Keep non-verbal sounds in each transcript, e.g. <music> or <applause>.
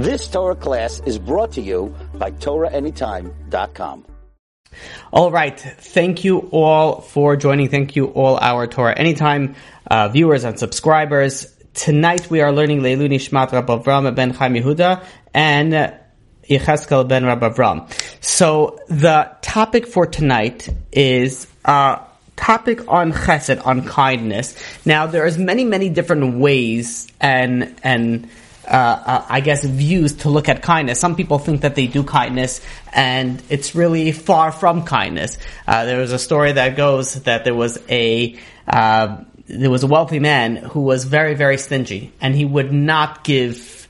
This Torah class is brought to you by TorahAnytime.com. All right. Thank you all for joining. Thank you all our Torah Anytime uh, viewers and subscribers. Tonight we are learning Leilu Nishmat Rabbi Avram ben Chaim Yehuda and Yecheskel ben Rabbi Avram. So the topic for tonight is a topic on chesed, on kindness. Now there is many, many different ways and and uh, uh, I guess views to look at kindness. Some people think that they do kindness, and it's really far from kindness. Uh, there was a story that goes that there was a uh, there was a wealthy man who was very, very stingy, and he would not give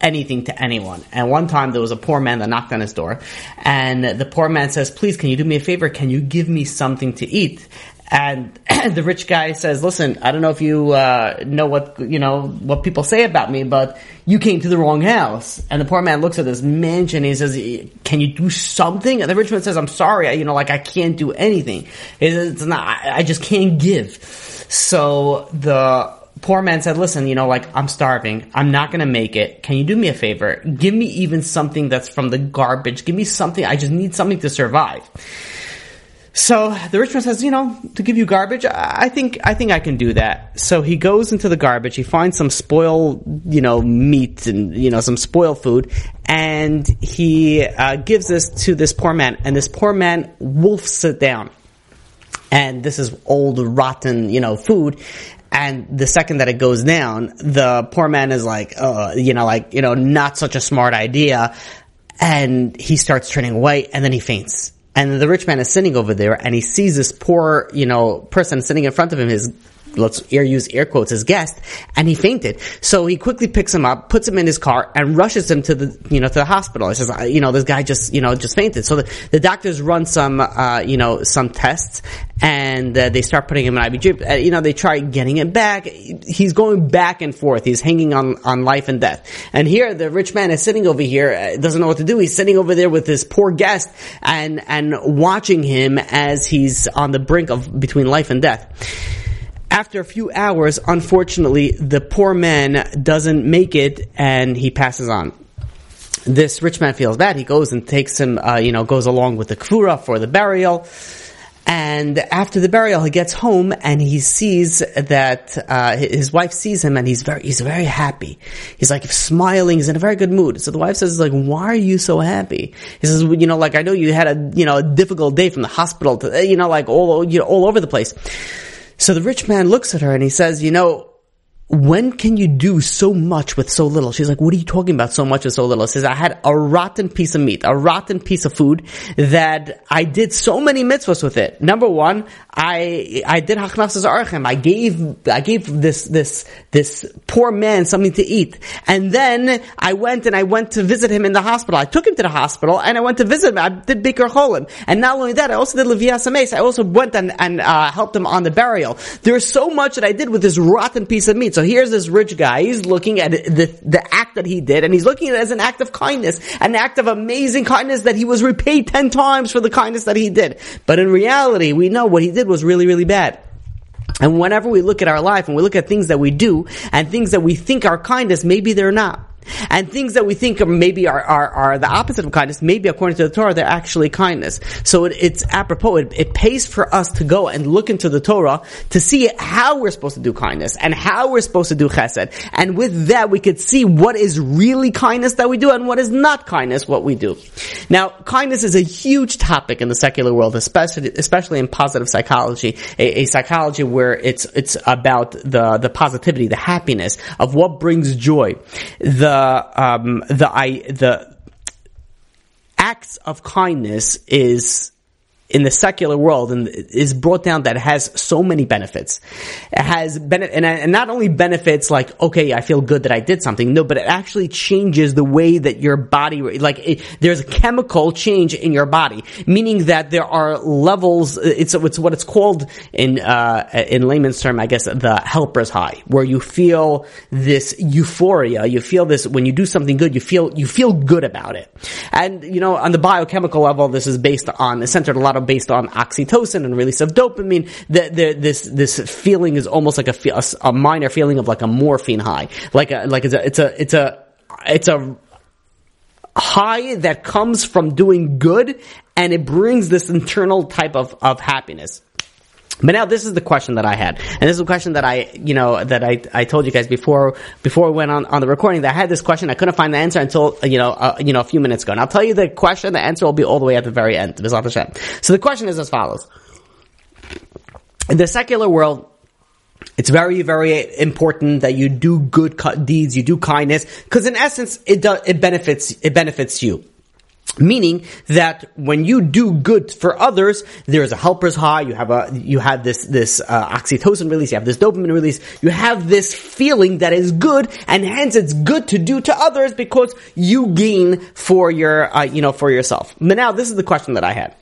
anything to anyone. And one time there was a poor man that knocked on his door, and the poor man says, "Please, can you do me a favor? Can you give me something to eat?" And <clears throat> the rich guy says, "Listen, I don't know if you uh, know what you know what people say about me, but you came to the wrong house." And the poor man looks at this mansion. And he says, "Can you do something?" And the rich man says, "I'm sorry, you know, like I can't do anything. It's not. I just can't give." So the poor man said, listen, you know, like, I'm starving. I'm not gonna make it. Can you do me a favor? Give me even something that's from the garbage. Give me something. I just need something to survive. So the rich man says, you know, to give you garbage, I think, I think I can do that. So he goes into the garbage, he finds some spoil, you know, meat and, you know, some spoil food, and he uh, gives this to this poor man, and this poor man wolfs it down. And this is old rotten you know food. And the second that it goes down the poor man is like uh you know like you know not such a smart idea. And he starts turning white. And then he faints and the rich man is sitting over there and he sees this poor you know person sitting in front of him his let's air use air quotes as guest and he fainted. So he quickly picks him up puts him in his car and rushes him to the you know to the hospital. He says you know this guy just you know just fainted. So the, the doctors run some uh, you know some tests and uh, they start putting him in IV drip uh, you know they try getting him back. He's going back and forth. He's hanging on on life and death. And here the rich man is sitting over here uh, doesn't know what to do. He's sitting over there with his poor guest and and watching him as he's on the brink of between life and death after a few hours, unfortunately, the poor man doesn't make it and he passes on. This rich man feels bad. He goes and takes him, uh, you know, goes along with the kfura for the burial. And after the burial, he gets home and he sees that uh, his wife sees him and he's very he's very happy. He's like smiling. He's in a very good mood. So the wife says, "Like, why are you so happy?" He says, "You know, like I know you had a you know a difficult day from the hospital to you know like all you know all over the place." So the rich man looks at her and he says, you know, when can you do so much with so little? She's like, what are you talking about so much with so little? She says, I had a rotten piece of meat, a rotten piece of food that I did so many mitzvahs with it. Number one, I, I did hachnasas orchim. I gave, I gave this, this, this poor man something to eat. And then I went and I went to visit him in the hospital. I took him to the hospital and I went to visit him. I did Bikur Cholim. And not only that, I also did Levias Ames. I also went and, and, uh, helped him on the burial. There's so much that I did with this rotten piece of meat. So here's this rich guy. He's looking at the, the act that he did and he's looking at it as an act of kindness, an act of amazing kindness that he was repaid 10 times for the kindness that he did. But in reality, we know what he did was really, really bad. And whenever we look at our life and we look at things that we do and things that we think are kindness, maybe they're not and things that we think are maybe are, are, are, the opposite of kindness, maybe according to the Torah, they're actually kindness. So it, it's apropos. It, it, pays for us to go and look into the Torah to see how we're supposed to do kindness and how we're supposed to do chesed. And with that, we could see what is really kindness that we do and what is not kindness what we do. Now, kindness is a huge topic in the secular world, especially, especially in positive psychology, a, a psychology where it's, it's about the, the positivity, the happiness of what brings joy. The, um, the I the acts of kindness is in the secular world and is brought down that has so many benefits. It has benefit, and, not only benefits like, okay, I feel good that I did something. No, but it actually changes the way that your body, like, it, there's a chemical change in your body, meaning that there are levels, it's, it's what it's called in, uh, in layman's term, I guess, the helper's high, where you feel this euphoria, you feel this, when you do something good, you feel, you feel good about it. And, you know, on the biochemical level, this is based on, centered a lot based on oxytocin and release of dopamine. The, the, this this feeling is almost like a, a, a minor feeling of like a morphine high, like a like it's a it's a it's a it's a high that comes from doing good and it brings this internal type of, of happiness. But now this is the question that I had, and this is a question that I, you know, that I, I told you guys before before we went on, on the recording that I had this question. I couldn't find the answer until you know uh, you know a few minutes ago, and I'll tell you the question. The answer will be all the way at the very end. So the question is as follows: In the secular world, it's very, very important that you do good deeds, you do kindness, because in essence, it does, it benefits, it benefits you. Meaning that when you do good for others, there's a helper's high. You have a you have this this uh, oxytocin release. You have this dopamine release. You have this feeling that is good, and hence it's good to do to others because you gain for your uh, you know for yourself. But now this is the question that I had.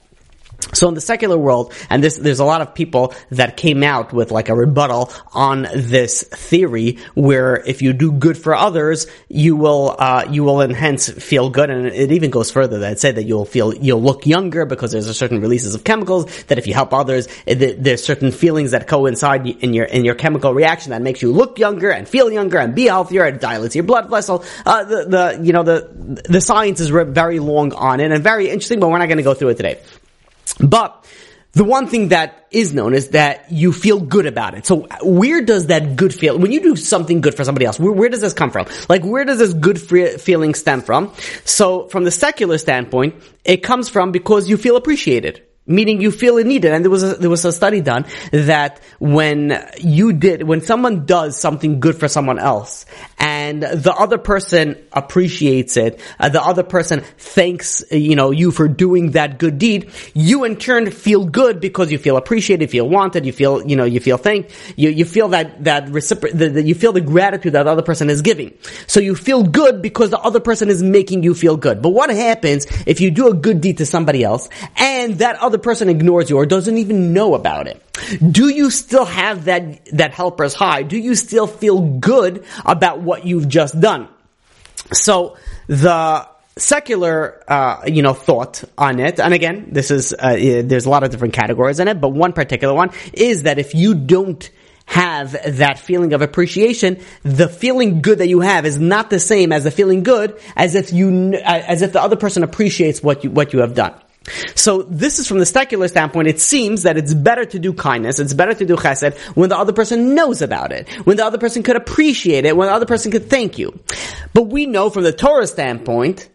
So in the secular world, and this, there's a lot of people that came out with like a rebuttal on this theory, where if you do good for others, you will, uh, you will enhance feel good, and it even goes further that say that you'll feel, you'll look younger because there's a certain releases of chemicals, that if you help others, there's certain feelings that coincide in your, in your chemical reaction that makes you look younger and feel younger and be healthier, and dilates your blood vessel. Uh, the, the, you know, the, the science is very long on it and very interesting, but we're not going to go through it today. But the one thing that is known is that you feel good about it. So where does that good feel, when you do something good for somebody else, where, where does this come from? Like where does this good feeling stem from? So from the secular standpoint, it comes from because you feel appreciated meaning you feel it needed. And there was a, there was a study done that when you did, when someone does something good for someone else and the other person appreciates it, uh, the other person thanks, you know, you for doing that good deed, you in turn feel good because you feel appreciated, you feel wanted, you feel, you know, you feel thanked, you, you feel that, that reciprocate, you feel the gratitude that the other person is giving. So you feel good because the other person is making you feel good. But what happens if you do a good deed to somebody else and that other person ignores you or doesn't even know about it? Do you still have that, that helper's high? Do you still feel good about what you've just done? So, the secular, uh, you know, thought on it, and again, this is, uh, there's a lot of different categories in it, but one particular one is that if you don't have that feeling of appreciation, the feeling good that you have is not the same as the feeling good as if you, as if the other person appreciates what you, what you have done. So this is from the secular standpoint, it seems that it's better to do kindness, it's better to do chesed when the other person knows about it, when the other person could appreciate it, when the other person could thank you. But we know from the Torah standpoint,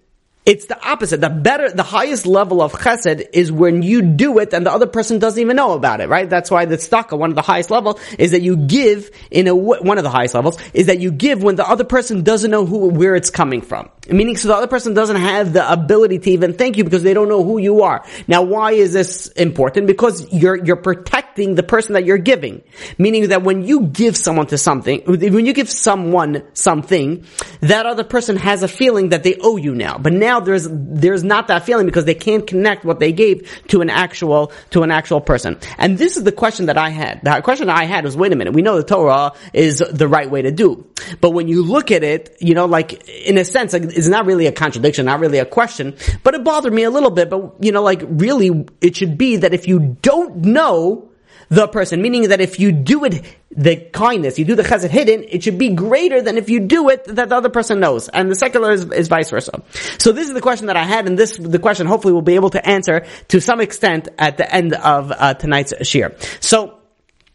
it's the opposite. The better, the highest level of chesed is when you do it and the other person doesn't even know about it, right? That's why the tzedakah, one of the highest level, is that you give in a, one of the highest levels, is that you give when the other person doesn't know who, where it's coming from. Meaning, so the other person doesn't have the ability to even thank you because they don't know who you are. Now, why is this important? Because you're, you're protecting the person that you're giving. Meaning that when you give someone to something, when you give someone something, that other person has a feeling that they owe you now. But now there's, there's not that feeling because they can't connect what they gave to an actual, to an actual person. And this is the question that I had. The question I had was, wait a minute, we know the Torah is the right way to do. But when you look at it, you know, like, in a sense, like, it's not really a contradiction, not really a question, but it bothered me a little bit. But, you know, like really it should be that if you don't know the person, meaning that if you do it, the kindness, you do the chesed hidden, it should be greater than if you do it that the other person knows. And the secular is, is vice versa. So this is the question that I had, and this, the question hopefully we'll be able to answer to some extent at the end of uh, tonight's shiur. So,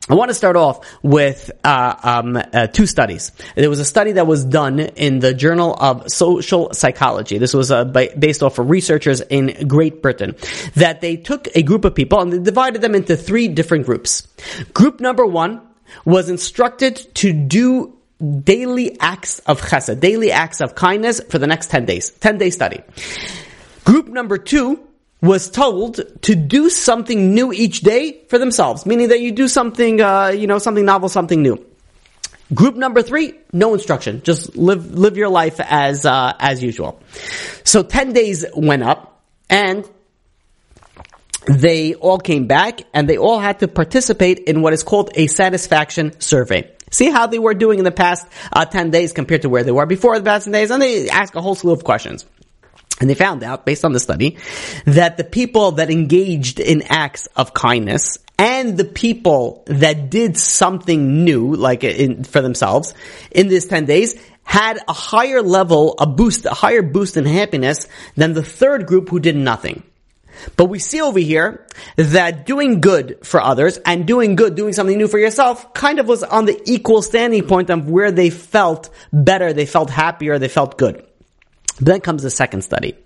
I want to start off with uh, um, uh, two studies. There was a study that was done in the Journal of Social Psychology. This was uh, based off of researchers in Great Britain. That they took a group of people and they divided them into three different groups. Group number one was instructed to do daily acts of chesed, daily acts of kindness for the next 10 days. 10 day study. Group number two was told to do something new each day for themselves, meaning that you do something, uh, you know, something novel, something new. Group number three, no instruction, just live live your life as uh, as usual. So ten days went up, and they all came back, and they all had to participate in what is called a satisfaction survey. See how they were doing in the past uh, 10 days compared to where they were before the past 10 days, and they ask a whole slew of questions. And they found out, based on the study, that the people that engaged in acts of kindness and the people that did something new, like in, for themselves, in these 10 days, had a higher level, a boost, a higher boost in happiness than the third group who did nothing. But we see over here that doing good for others and doing good, doing something new for yourself kind of was on the equal standing point of where they felt better, they felt happier, they felt good. Then comes the second study.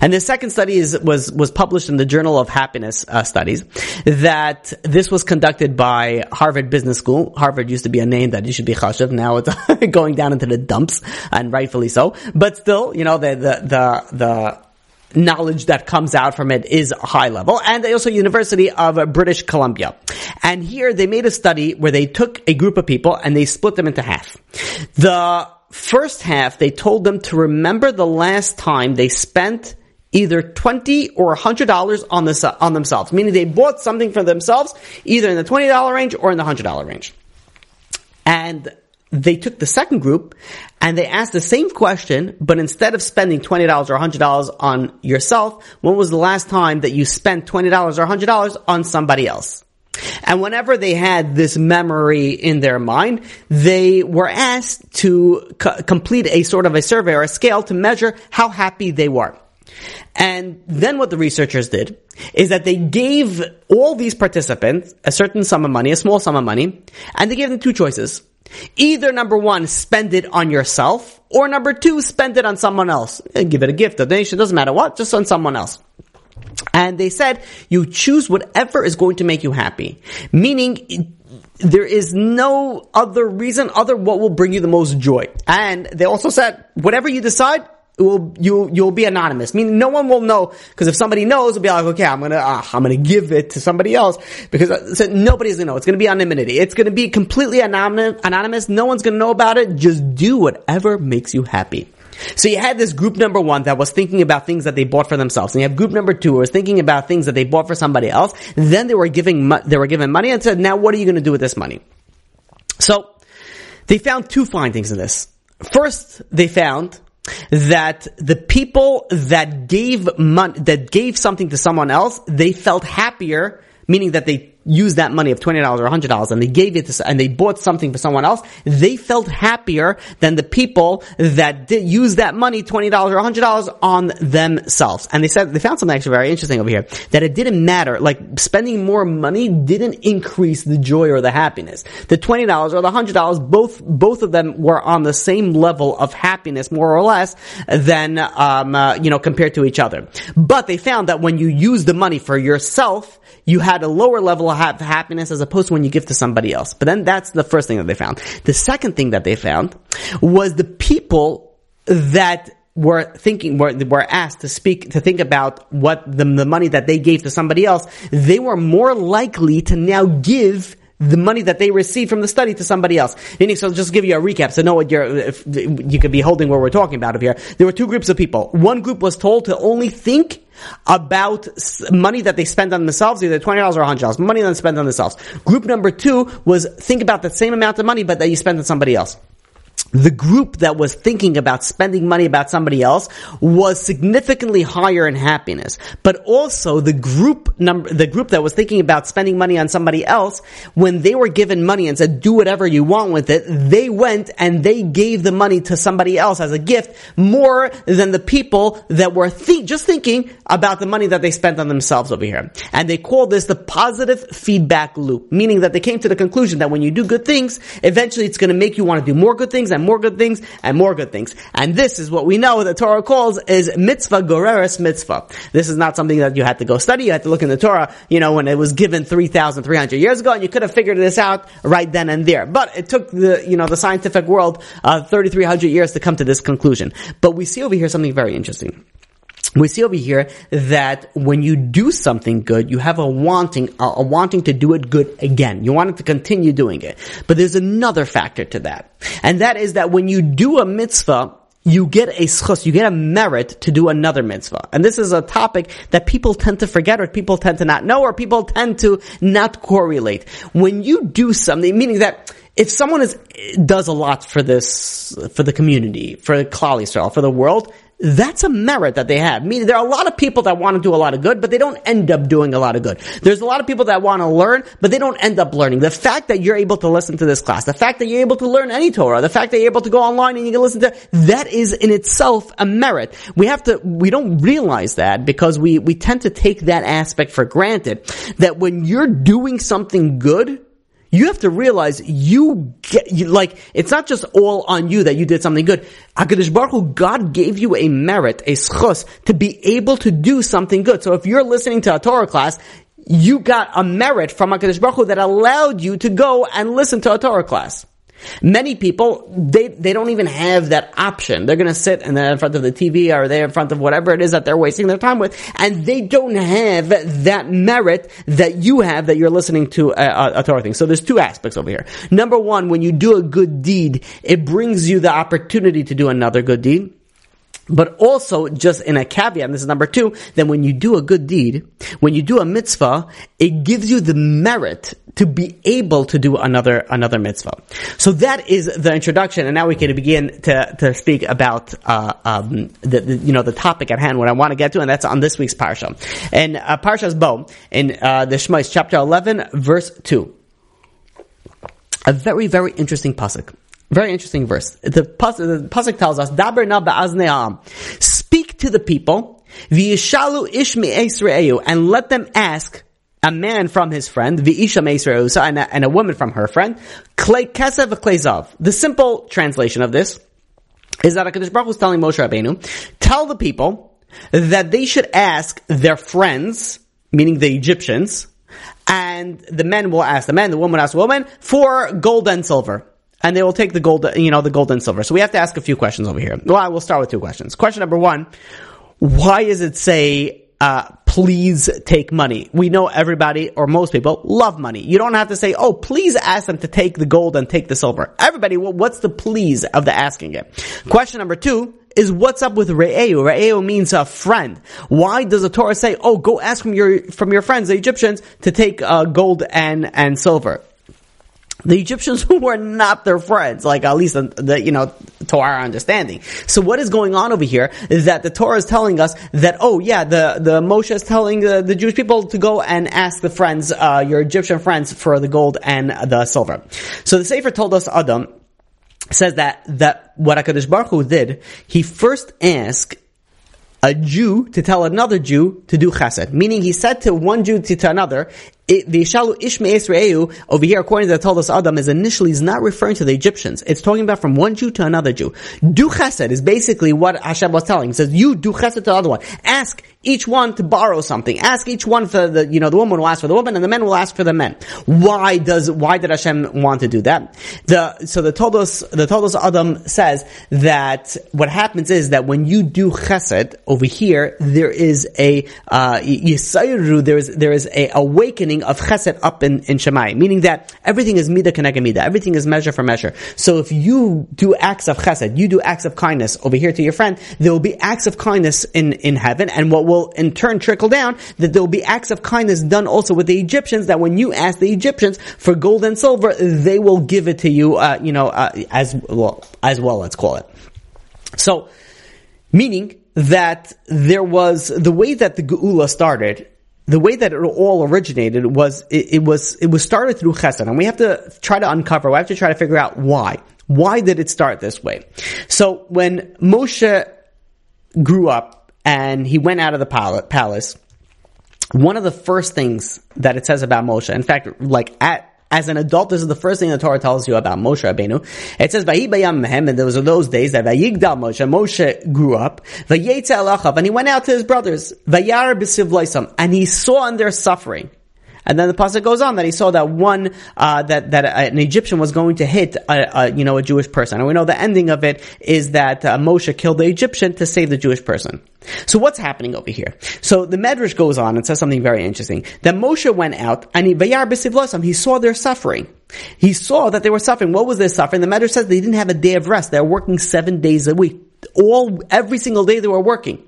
And the second study is, was, was published in the Journal of Happiness uh, Studies that this was conducted by Harvard Business School. Harvard used to be a name that you should be chashuv. Now it's <laughs> going down into the dumps and rightfully so. But still, you know, the, the, the, the knowledge that comes out from it is high level. And also University of British Columbia. And here they made a study where they took a group of people and they split them into half. The first half, they told them to remember the last time they spent either 20 or $100 on this, on themselves. Meaning they bought something for themselves, either in the $20 range or in the $100 range. And they took the second group and they asked the same question, but instead of spending $20 or $100 on yourself, when was the last time that you spent $20 or $100 on somebody else? And whenever they had this memory in their mind, they were asked to co- complete a sort of a survey or a scale to measure how happy they were. And then what the researchers did is that they gave all these participants a certain sum of money, a small sum of money, and they gave them two choices. Either number one, spend it on yourself, or number two, spend it on someone else. Give it a gift, a donation, doesn't matter what, just on someone else. And they said, you choose whatever is going to make you happy. Meaning, there is no other reason other what will bring you the most joy. And they also said, whatever you decide, will you you'll be anonymous. Meaning no one will know because if somebody knows, it'll be like, okay, I'm gonna uh, I'm gonna give it to somebody else because uh, so nobody's gonna know. It's gonna be anonymity. It's gonna be completely anonymous. Anonymous. No one's gonna know about it. Just do whatever makes you happy. So you had this group number one that was thinking about things that they bought for themselves, and you have group number two who was thinking about things that they bought for somebody else. Then they were giving they were given money and said, "Now what are you going to do with this money?" So they found two findings in this. First, they found that the people that gave money, that gave something to someone else, they felt happier, meaning that they used that money of $20 or $100 and they gave it to, and they bought something for someone else, they felt happier than the people that did use that money, $20 or $100 on themselves. And they said, they found something actually very interesting over here, that it didn't matter, like spending more money didn't increase the joy or the happiness. The $20 or the $100, both, both of them were on the same level of happiness, more or less, than, um, uh, you know, compared to each other. But they found that when you use the money for yourself, you had a lower level of happiness as opposed to when you give to somebody else. But then that's the first thing that they found. The second thing that they found was the people that were thinking, were, were asked to speak, to think about what the, the money that they gave to somebody else, they were more likely to now give the money that they received from the study to somebody else. Meaning, so just give you a recap so know what you're, you could be holding what we're talking about here. There were two groups of people. One group was told to only think about money that they spend on themselves, either $20 or $100, money that they spend on themselves. Group number two was think about the same amount of money, but that you spend on somebody else the group that was thinking about spending money about somebody else was significantly higher in happiness. But also the group number, the group that was thinking about spending money on somebody else, when they were given money and said, do whatever you want with it, they went and they gave the money to somebody else as a gift more than the people that were th- just thinking about the money that they spent on themselves over here. And they called this the positive feedback loop, meaning that they came to the conclusion that when you do good things, eventually it's going to make you want to do more good things and more good things and more good things. And this is what we know the Torah calls is mitzvah goreres mitzvah. This is not something that you had to go study. You had to look in the Torah, you know, when it was given 3,300 years ago and you could have figured this out right then and there. But it took the, you know, the scientific world, uh, 3,300 years to come to this conclusion. But we see over here something very interesting we see over here that when you do something good, you have a wanting, a, wanting to do it good again. You want it to continue doing it. But there's another factor to that. And that is that when you do a mitzvah, you get a zchus, you get a merit to do another mitzvah. And this is a topic that people tend to forget or people tend to not know or people tend to not correlate. When you do something, meaning that if someone is, does a lot for this, for the community, for Klal Yisrael, for the world, that's a merit that they have. Meaning there are a lot of people that want to do a lot of good, but they don't end up doing a lot of good. There's a lot of people that want to learn, but they don't end up learning. The fact that you're able to listen to this class, the fact that you're able to learn any Torah, the fact that you're able to go online and you can listen to, that is in itself a merit. We have to, we don't realize that because we, we tend to take that aspect for granted. That when you're doing something good, you have to realize you get, you, like, it's not just all on you that you did something good. HaKadosh Baruch Hu, God gave you a merit, a zchus, to be able to do something good. So if you're listening to a Torah class, you got a merit from HaKadosh Baruch Hu that allowed you to go and listen to a Torah class. Many people, they, they don't even have that option. They're gonna sit and in front of the TV or they're in front of whatever it is that they're wasting their time with, and they don't have that merit that you have that you're listening to a, a Torah thing. So there's two aspects over here. Number one, when you do a good deed, it brings you the opportunity to do another good deed. But also, just in a caveat, and this is number two, then when you do a good deed, when you do a mitzvah, it gives you the merit to be able to do another, another mitzvah. So that is the introduction, and now we can begin to, to speak about, uh, um, the, the, you know, the topic at hand, what I want to get to, and that's on this week's parsha. And, uh, Parshas Bo, in, uh, the Shmos, chapter 11, verse 2. A very, very interesting pasuk. Very interesting verse. The the pasuk tells us, "Daber na ba'azne'am." Speak to the people, v'yishalu ish me'esre'eu, and let them ask a man from his friend, v'isha me'esre'eu, and a, and a woman from her friend, klei kesev zav. The simple translation of this is that Hakadosh Baruch Hu is telling Moshe Rabbeinu, tell the people that they should ask their friends, meaning the Egyptians, and the men will ask the men, the woman will ask the woman, for gold and silver and they will take the gold, you know, the gold and silver. So we have to ask a few questions over here. Well, I will start with two questions. Question number one, why is it say, uh, please take money? We know everybody, or most people, love money. You don't have to say, oh, please ask them to take the gold and take the silver. Everybody, well, what's the please of the asking it? Question number two, is what's up with Re'eu. Re'eu means a friend. Why does the Torah say, oh, go ask from your, from your friends, the Egyptians, to take, uh, gold and, and silver? The Egyptians <laughs> were not their friends, like at least the, the, you know to our understanding. So what is going on over here is that the Torah is telling us that oh yeah the the Moshe is telling the, the Jewish people to go and ask the friends uh, your Egyptian friends for the gold and the silver. So the Sefer Toldos Adam says that that what Hakadosh Baruch Hu did he first asked a Jew to tell another Jew to do chesed. Meaning he said to one Jew to, to another, the Ishalu Ishme Esreu over here, according to the Toldos Adam, is initially is not referring to the Egyptians. It's talking about from one Jew to another Jew. Do chesed is basically what Hashem was telling. He says, you do chesed to the other one. Ask each one to borrow something. Ask each one for the, you know, the woman will ask for the woman and the men will ask for the men. Why does, why did Hashem want to do that? The, so the Toldos, the Toldos Adam says that what happens is that when you do chesed over here, there is a, uh, there is, there is a awakening meaning of chesed up in, in Shemai, meaning that everything is midah connected midah, everything is measure for measure. So if you do acts of chesed, you do acts of kindness over here to your friend, there will be acts of kindness in, in heaven, and what will in turn trickle down, that there will be acts of kindness done also with the Egyptians, that when you ask the Egyptians for gold and silver, they will give it to you, uh, you know, uh, as well, as well, let's call it. So, meaning that there was, the way that the Geula started, the way that it all originated was it, it, was it was started through chesed, and we have to try to uncover. We have to try to figure out why. Why did it start this way? So when Moshe grew up and he went out of the palace, one of the first things that it says about Moshe, in fact, like at as an adult, this is the first thing the Torah tells you about Moshe Rabbeinu. It says, and there was in those days that Vayigdal Moshe, Moshe grew up, and he went out to his brothers, Vayar and he saw in their suffering. And then the pasuk goes on that he saw that one uh, that that an Egyptian was going to hit a, a, you know a Jewish person, and we know the ending of it is that uh, Moshe killed the Egyptian to save the Jewish person. So what's happening over here? So the Medrash goes on and says something very interesting. That Moshe went out and he he saw their suffering. He saw that they were suffering. What was their suffering? The Medrash says they didn't have a day of rest. They were working seven days a week all every single day they were working.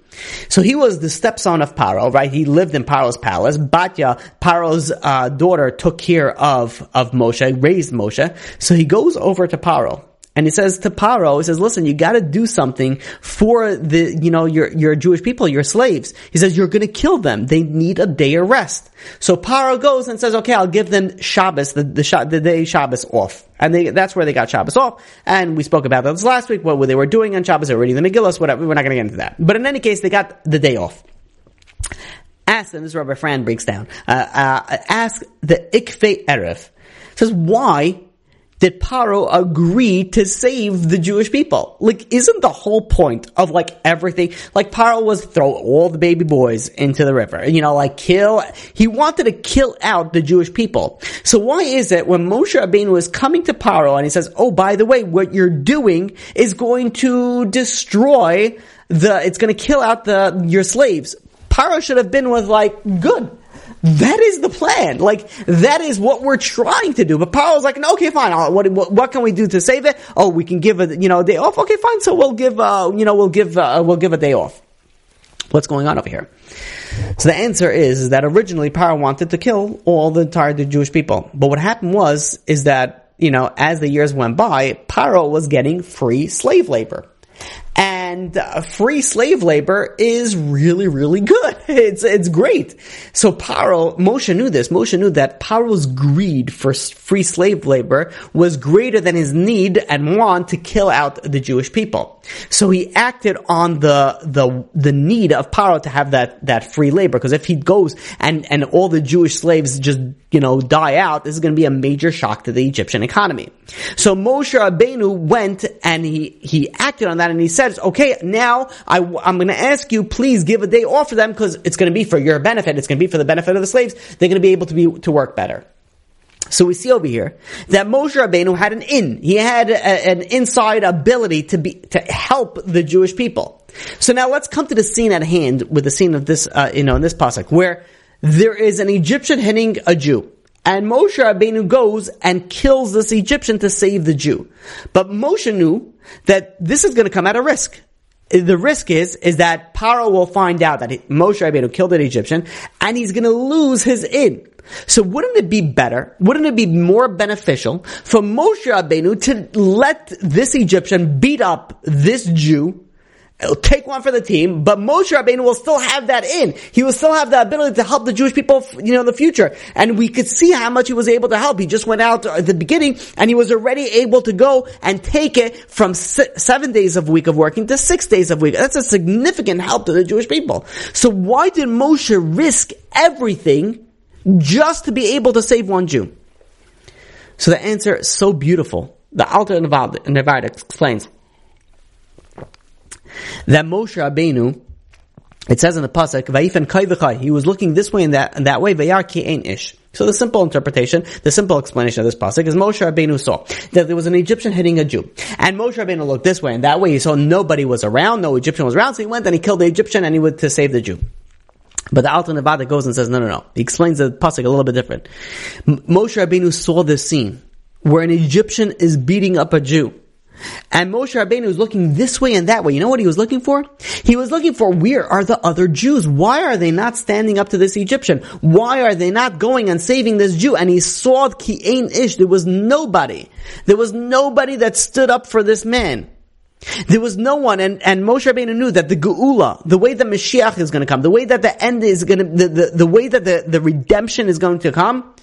So he was the stepson of Paro, right? He lived in Paro's palace. Batya, Paro's uh, daughter, took care of of Moshe, raised Moshe. So he goes over to Paro And he says to Paro, he says, listen, you gotta do something for the, you know, your, your Jewish people, your slaves. He says, you're gonna kill them. They need a day of rest. So Paro goes and says, okay, I'll give them Shabbos, the, the, the day Shabbos off. And they, that's where they got Shabbos off. And we spoke about this last week, what they were doing on Shabbos, they were reading the Megillah, whatever. We're not gonna get into that. But in any case, they got the day off ask, and this Rabbi Fran breaks down, uh, uh, ask the Ikfe Erev. Says, why did Paro agree to save the Jewish people? Like, isn't the whole point of like everything, like Paro was throw all the baby boys into the river, you know, like kill, he wanted to kill out the Jewish people. So why is it when Moshe Rabbeinu was coming to Paro and he says, oh, by the way, what you're doing is going to destroy the, it's going to kill out the, your slaves. Paro should have been with like, good. That is the plan. Like, that is what we're trying to do. But Paro's like, no, okay, fine. What, what, what, can we do to save it? Oh, we can give a, you know, a day off. Okay, fine. So we'll give, uh, you know, we'll give, uh, we'll give a day off. What's going on over here? So the answer is, is that originally Paro wanted to kill all the entire Jewish people. But what happened was, is that, you know, as the years went by, Paro was getting free slave labor. And uh, free slave labor is really, really good. <laughs> It's, it's great. So Paro, Moshe knew this. Moshe knew that Paro's greed for free slave labor was greater than his need and want to kill out the Jewish people. So he acted on the, the, the need of Paro to have that, that free labor. Because if he goes and, and all the Jewish slaves just, you know, die out, this is going to be a major shock to the Egyptian economy. So Moshe Rabbeinu went and he, he acted on that and he says, okay, now I, I'm going to ask you, please give a day off for them because it's going to be for your benefit. It's going to be for the benefit of the slaves. They're going to be able to be, to work better. So we see over here that Moshe Rabbeinu had an in. He had a, an inside ability to be, to help the Jewish people. So now let's come to the scene at hand with the scene of this, uh, you know, in this pasuk where there is an Egyptian hitting a Jew. And Moshe Rabbeinu goes and kills this Egyptian to save the Jew. But Moshe knew that this is going to come at a risk. The risk is, is that Paro will find out that Moshe Rabbeinu killed an Egyptian and he's going to lose his in. So wouldn't it be better, wouldn't it be more beneficial for Moshe Rabbeinu to let this Egyptian beat up this Jew take one for the team, but Moshe Rabbeinu will still have that in. He will still have the ability to help the Jewish people, you know, in the future. And we could see how much he was able to help. He just went out at the beginning and he was already able to go and take it from seven days of week of working to six days of week. That's a significant help to the Jewish people. So why did Moshe risk everything just to be able to save one Jew? So the answer is so beautiful. The Alter Nevad explains that Moshe Rabbeinu, it says in the pasuk, "Vayifan kai He was looking this way and that and that way. Vayar ki ein ish. So the simple interpretation, the simple explanation of this pasuk is Moshe Rabbeinu saw that there was an Egyptian hitting a Jew, and Moshe Rabbeinu looked this way and that way. He saw nobody was around, no Egyptian was around, so he went and he killed the Egyptian and he went to save the Jew. But the Alter Nevada goes and says, no, no, no. He explains the pasuk a little bit different. Moshe Rabbeinu saw this scene where an Egyptian is beating up a Jew. And Moshe Rabbeinu was looking this way and that way. You know what he was looking for? He was looking for where are the other Jews? Why are they not standing up to this Egyptian? Why are they not going and saving this Jew? And he saw Ki Ish. There was nobody. There was nobody that stood up for this man. There was no one, and, and Moshe Rabbeinu knew that the Geula, the way the Mashiach is going to come, the way that the end is going to, the, the, the way that the, the redemption is going to come,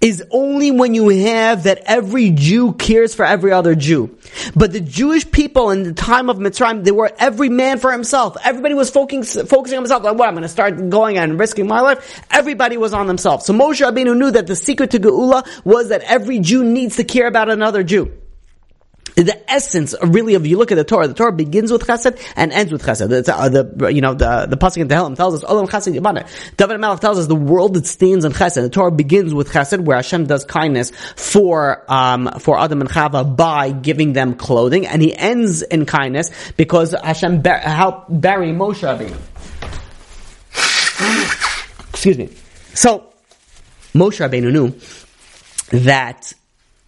is only when you have that every Jew cares for every other Jew. But the Jewish people in the time of Mitzrayim, they were every man for himself. Everybody was focusing, focusing on himself. Like, what, I'm going to start going and risking my life? Everybody was on themselves. So Moshe Rabbeinu knew that the secret to Geula was that every Jew needs to care about another Jew the essence really of you look at the Torah, the Torah begins with chesed and ends with chesed. It's, uh, the you know the the pasuk in Tehillim tells us Olam chesed yibane. David Melech tells us the world that stands on chesed. The Torah begins with chesed, where Hashem does kindness for um for Adam and Chava by giving them clothing, and he ends in kindness because Hashem bar- helped bury Moshe Rabbeinu. Excuse me. So Moshe Rabbeinu knew that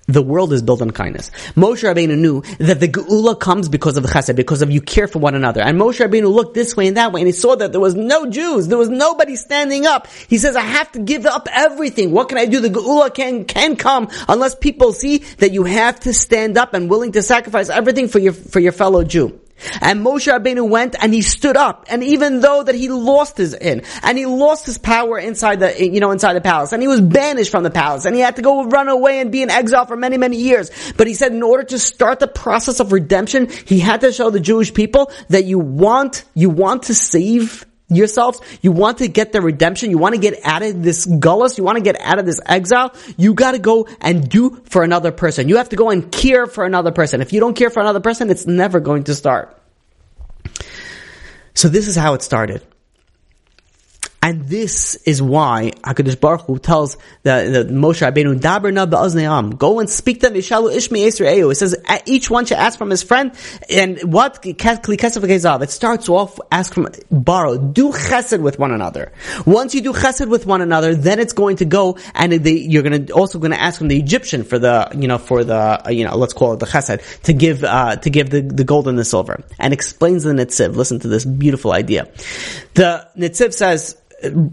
the world is built on kindness. Moshe Rabbeinu knew that the Geula comes because of the chesed, because of you care for one another. And Moshe Rabbeinu looked this way and that way, and he saw that there was no Jews, there was nobody standing up. He says, I have to give up everything. What can I do? The Geula can, can come unless people see that you have to stand up and willing to sacrifice everything for your, for your fellow Jew. And Moshe Rabbeinu went and he stood up. And even though that he lost his in, and he lost his power inside the, you know, inside the palace, and he was banished from the palace, and he had to go run away and be in exile for many, many years. But he said in order to start the process of redemption, he had to show the Jewish people that you want, you want to save yourselves, you want to get the redemption, you want to get out of this gullus, you want to get out of this exile, you gotta go and do for another person. You have to go and care for another person. If you don't care for another person, it's never going to start. So this is how it started. And this is why Hakadosh Baruch Hu tells the, the Moshe Rabbeinu, "Daber na be'azneam." Go and speak to them. Ishalu ishmi Yisraelu. It says each one should ask from his friend. And what It starts off ask from borrow. Do chesed with one another. Once you do chesed with one another, then it's going to go and they, you're to also going to ask from the Egyptian for the you know for the you know let's call it the chesed to give uh, to give the, the gold and the silver and explains the Netziv. Listen to this beautiful idea. The Netziv says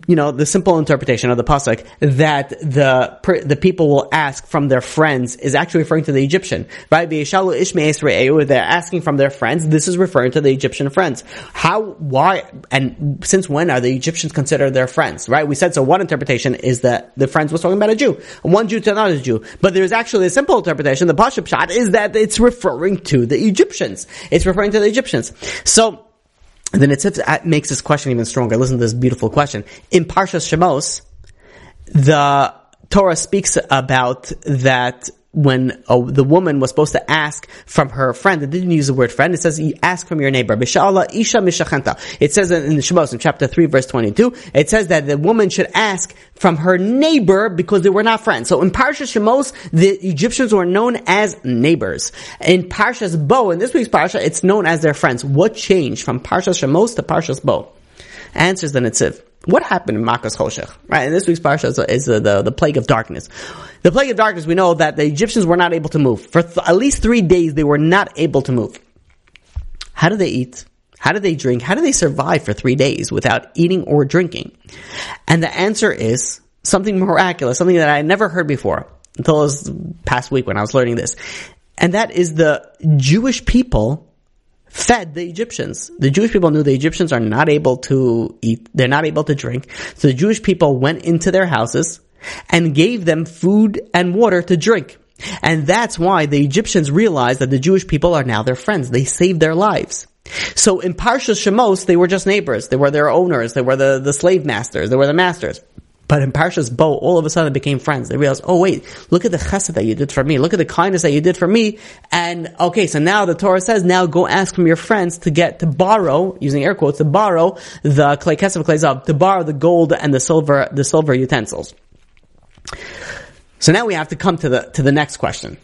you know, the simple interpretation of the pasuk that the the people will ask from their friends is actually referring to the Egyptian, right? They're asking from their friends. This is referring to the Egyptian friends. How, why, and since when are the Egyptians considered their friends, right? We said so. One interpretation is that the friends was talking about a Jew, one Jew to another Jew, but there's actually a simple interpretation. The pasuk shot is that it's referring to the Egyptians. It's referring to the Egyptians. So then it makes this question even stronger. Listen to this beautiful question. In Parshas Shemos, the Torah speaks about that when the woman was supposed to ask from her friend, it didn't use the word friend, it says you ask from your neighbor. Isha. It says in the Shemos, in chapter 3 verse 22, it says that the woman should ask from her neighbor because they were not friends. So in Parshas Shemos, the Egyptians were known as neighbors. In Parshas Bo, in this week's Parsha, it's known as their friends. What changed from Parshas Shemos to Parshas Bo? Answers the Netziv. What happened in Makas Choshech? Right, in this week's parsha is, is the, the plague of darkness. The plague of darkness, we know that the Egyptians were not able to move. For th- at least three days, they were not able to move. How did they eat? How did they drink? How did they survive for three days without eating or drinking? And the answer is something miraculous, something that I never heard before until this past week when I was learning this. And that is the Jewish people fed the Egyptians. The Jewish people knew the Egyptians are not able to eat, they're not able to drink. So the Jewish people went into their houses and gave them food and water to drink. And that's why the Egyptians realized that the Jewish people are now their friends. They saved their lives. So in Parshas Shemos, they were just neighbors. They were their owners. They were the, the slave masters. They were the masters. But in Parshas Bo, all of a sudden they became friends. They realized, oh wait, look at the chesed that you did for me. Look at the kindness that you did for me. And okay, so now the Torah says, now go ask from your friends to get, to borrow, using air quotes, to borrow the klei kesef, klei zav, to borrow the gold and the silver, the silver utensils. So now we have to come to the, to the next question.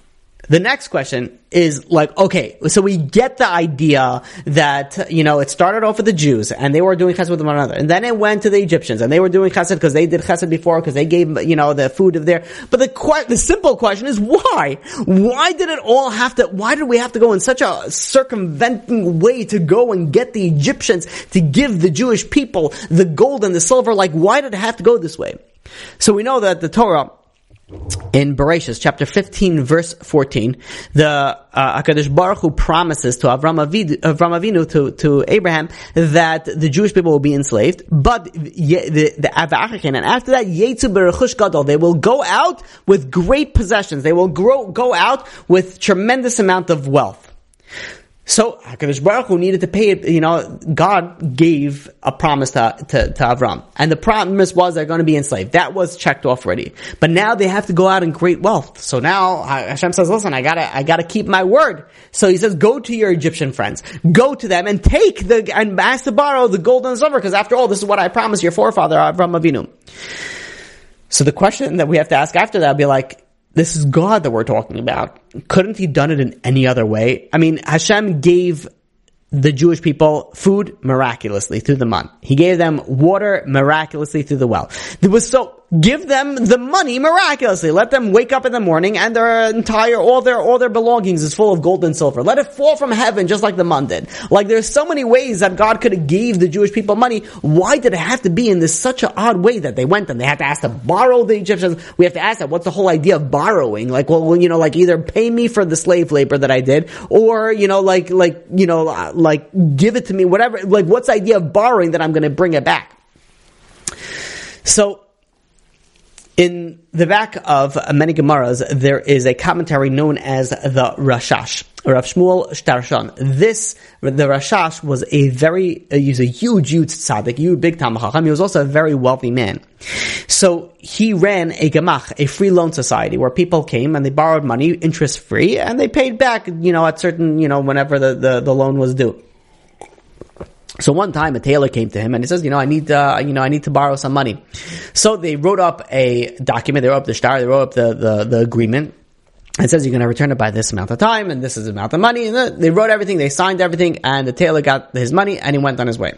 The next question is like, okay, so we get the idea that, you know, it started off with the Jews and they were doing chesed with one another. And then it went to the Egyptians and they were doing chesed because they did chesed before because they gave, you know, the food of their, but the que- the simple question is why? Why did it all have to, why did we have to go in such a circumventing way to go and get the Egyptians to give the Jewish people the gold and the silver? Like, why did it have to go this way? So we know that the Torah, in Bereshit, chapter 15, verse 14, the uh, Hakadosh Baruch Hu promises to Avram Avinu, Avram Avinu to, to Abraham that the Jewish people will be enslaved, but the, the, the and after that, Yetzu Berechush Gadol, they will go out with great possessions. They will grow, go out with tremendous amount of wealth. So Hakadosh Baruch Hu needed to pay. You know, God gave a promise to, to, to Avram, and the promise was they're going to be enslaved. That was checked off already. But now they have to go out in great wealth. So now Hashem says, "Listen, I gotta, I gotta keep my word." So He says, "Go to your Egyptian friends, go to them, and take the and ask to borrow the gold and silver, because after all, this is what I promised your forefather Avram Avinu." So the question that we have to ask after that will be like, this is God that we're talking about. Couldn't he done it in any other way? I mean, Hashem gave the Jewish people food miraculously through the man. He gave them water miraculously through the well. There was so, give them the money miraculously. Let them wake up in the morning and their entire, all their, all their belongings is full of gold and silver. Let it fall from heaven just like the man did. Like there's so many ways that God could have gave the Jewish people money. Why did it have to be in this such an odd way that they went and they had to ask to borrow the Egyptians? We have to ask that. What's the whole idea of borrowing? Like, well, you know, like either pay me for the slave labor that I did or, you know, like, like, you know, like give it to me, whatever. Like what's the idea of borrowing that I'm going to bring it back? So, in the back of many Gemaras, there is a commentary known as the Rashash. Rav Shmuel Strashun. This, the Rashash was a very, uh, he was a huge, huge tzaddik, huge big Talmud He was also a very wealthy man. So he ran a gemach, a free loan society, where people came and they borrowed money, interest free, and they paid back, you know, at certain, you know, whenever the, the, the loan was due. So one time a tailor came to him and he says, you know, I need, uh, you know, I need to borrow some money. So they wrote up a document, they wrote up the shtar, they wrote up the, the, the agreement. It says you're going to return it by this amount of time and this is the amount of money. And they wrote everything, they signed everything and the tailor got his money and he went on his way.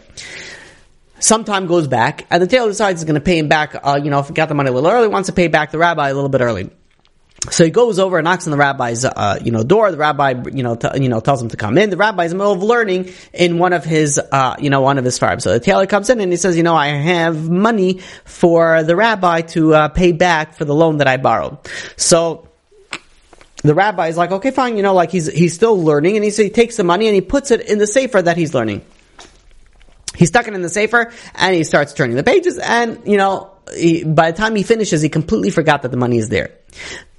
Some time goes back and the tailor decides he's going to pay him back, uh, you know, if he got the money a little early, wants to pay back the rabbi a little bit early. So he goes over and knocks on the rabbi's, uh, you know, door. The rabbi, you know, t- you know, tells him to come in. The rabbi's in the middle of learning in one of his, uh, you know, one of his farms. So the tailor comes in and he says, you know, I have money for the rabbi to uh, pay back for the loan that I borrowed. So the rabbi is like, okay, fine, you know, like he's he's still learning, and he so he takes the money and he puts it in the sefer that he's learning. He stuck it in the sefer and he starts turning the pages, and you know, he, by the time he finishes, he completely forgot that the money is there.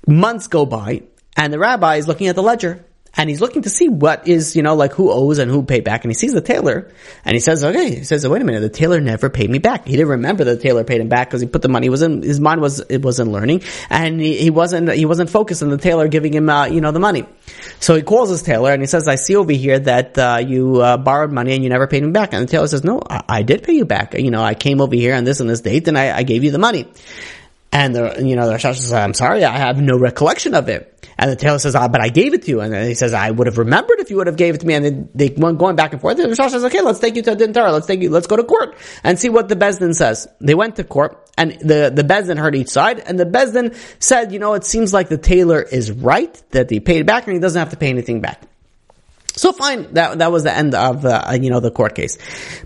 Months go by, and the rabbi is looking at the ledger, and he's looking to see what is, you know, like who owes and who paid back. And he sees the tailor, and he says, okay, he says, wait a minute, the tailor never paid me back. He didn't remember the tailor paid him back because he put the money, was in, his mind was, it wasn't learning, and he, he wasn't, he wasn't focused on the tailor giving him, uh, you know, the money. So he calls his tailor and he says, I see over here that, uh, you, uh, borrowed money and you never paid me back. And the tailor says, no, I, I, did pay you back. You know, I came over here on this and this date and I, I gave you the money. And the, you know, the Rashash says, I'm sorry, I have no recollection of it. And the tailor says, ah, but I gave it to you. And then he says, I would have remembered if you would have gave it to me. And then they went going back and forth. The Rashash says, okay, let's take you to Din Torah. Let's take you, let's go to court and see what the Beis Din says. They went to court and the, the Beis Din heard each side and the Beis Din said, you know, it seems like the tailor is right that he paid back and he doesn't have to pay anything back. So fine, that, that was the end of, uh, you know, the court case.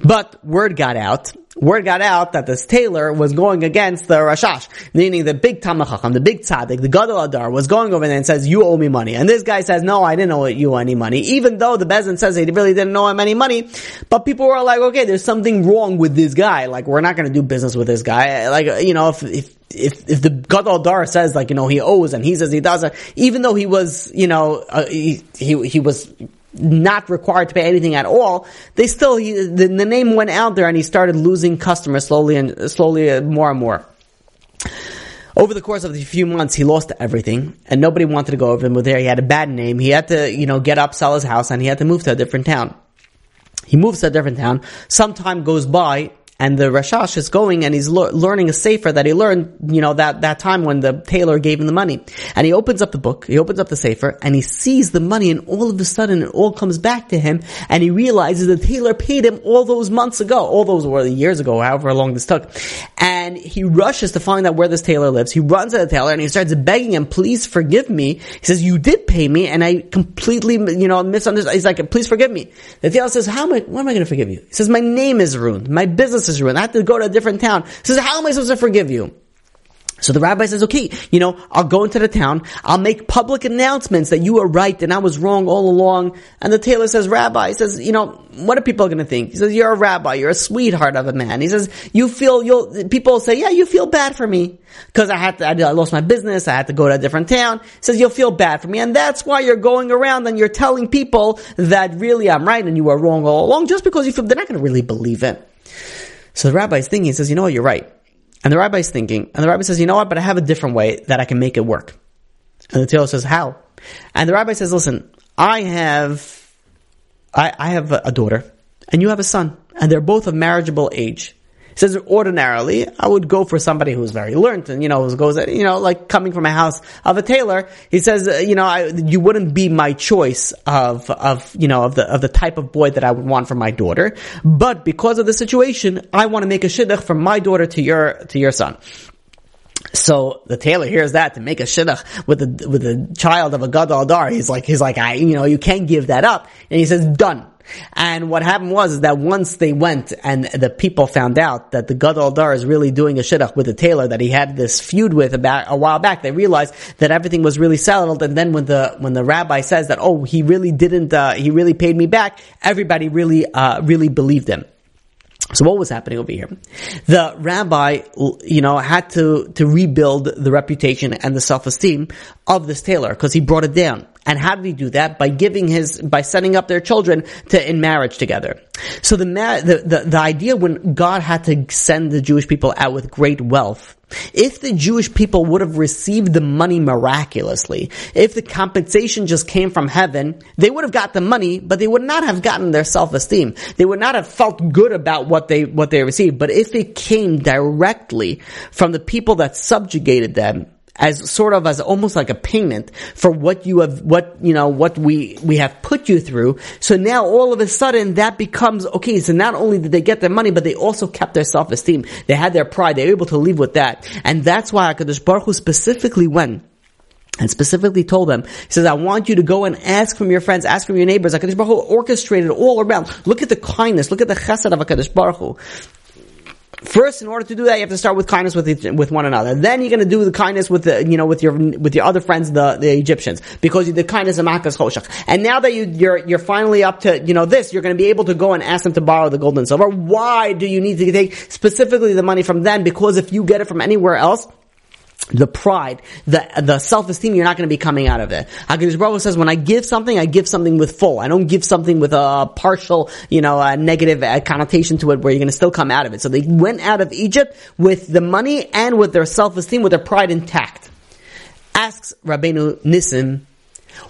But word got out word got out that this tailor was going against the Rashash, meaning the big Talmid Chacham, the big tzaddik, the Gadol Hador was going over there and says, you owe me money. And this guy says, no, I didn't owe you any money, even though the Beis Din says he really didn't owe him any money. But people were like, okay, there's something wrong with this guy. Like, we're not going to do business with this guy. Like, you know, if, if if if the Gadol Dar says like you know he owes and he says he doesn't, even though he was you know uh, he, he he was not required to pay anything at all, they still, he, the, the, name went out there and he started losing customers slowly and slowly more and more. Over the course of a few months, he lost everything and nobody wanted to go over him there. He had a bad name. He had to, you know, get up, sell his house and he had to move to a different town. He moves to a different town. Some time goes by and the Rashash is going and he's le- learning a sefer that he learned, you know, that, that time when the tailor gave him the money. And he opens up the book, he opens up the sefer, and he sees the money and all of a sudden it all comes back to him and he realizes the tailor paid him all those months ago, all those were years ago, however long this took. And he rushes to find out where this tailor lives. He runs to the tailor and he starts begging him, please forgive me. He says, you did pay me and I completely, you know, misunderstood. He's like, please forgive me. The tailor says, how am I, what am I going to forgive you? He says, my name is ruined. My business business ruined. I have to go to a different town. He says, how am I supposed to forgive you? So the rabbi says, okay, you know, I'll go into the town, I'll make public announcements that you were right and I was wrong all along. And the tailor says, rabbi, he says, you know, what are people going to think? He says, you're a rabbi, you're a sweetheart of a man. He says, you feel, you'll, people say, yeah, you feel bad for me. Cause I had to, I lost my business, I had to go to a different town. He says, you'll feel bad for me. And that's why you're going around and you're telling people that really I'm right and you were wrong all along just because you feel, they're not going to really believe it. So the rabbi's thinking, he says, you know what, you're right. And the rabbi's thinking, and the rabbi says, you know what, but I have a different way that I can make it work. And the tailor says, how? And the rabbi says, listen, I have, I, I have a daughter, and you have a son, and they're both of marriageable age. He says ordinarily I would go for somebody who's very learned and you know who goes you know like coming from a house of a tailor. He says uh, you know I, you wouldn't be my choice of of you know of the of the type of boy that I would want for my daughter, but because of the situation, I want to make a shidduch from my daughter to your to your son. So the tailor hears that to make a shidduch with the with the child of a gadol dar. He's like he's like I you know you can't give that up, and he says done. And what happened was that once they went and the people found out that the Gadol Dar is really doing a shidduch with the tailor that he had this feud with about a while back, they realized that everything was really settled. And then when the when the rabbi says that, oh, he really didn't, uh, he really paid me back, everybody really, uh, really believed him. So what was happening over here? The rabbi, you know, had to, to rebuild the reputation and the self-esteem of this tailor because he brought it down. And how did he do that? By giving his, by setting up their children to, in marriage together. So the, the, the, the idea when God had to send the Jewish people out with great wealth, if the Jewish people would have received the money miraculously, if the compensation just came from heaven, they would have got the money, but they would not have gotten their self-esteem. They would not have felt good about what they, what they received. But if it came directly from the people that subjugated them, as sort of as almost like a payment for what you have, what, you know, what we, we have put you through. So now all of a sudden that becomes, okay, so not only did they get their money, but they also kept their self-esteem. They had their pride. They were able to leave with that. And that's why HaKadosh Baruch Hu specifically went and specifically told them, he says, I want you to go and ask from your friends, ask from your neighbors. HaKadosh Baruch Hu orchestrated all around. Look at the kindness, look at the chesed of HaKadosh Baruch Hu. First, in order to do that, you have to start with kindness with each, with one another. Then you're going to do the kindness with the you know with your with your other friends, the the Egyptians, because did kindness of Makas Choshech. And now that you you're you're finally up to you know this, you're going to be able to go and ask them to borrow the gold and silver. Why do you need to take specifically the money from them? Because if you get it from anywhere else, the pride, the the self esteem, you're not going to be coming out of it. Hakadosh Baruch says, when I give something, I give something with full. I don't give something with a partial, you know, a negative uh, connotation to it, where you're going to still come out of it. So they went out of Egypt with the money and with their self esteem, with their pride intact. Asks Rabbeinu Nissim,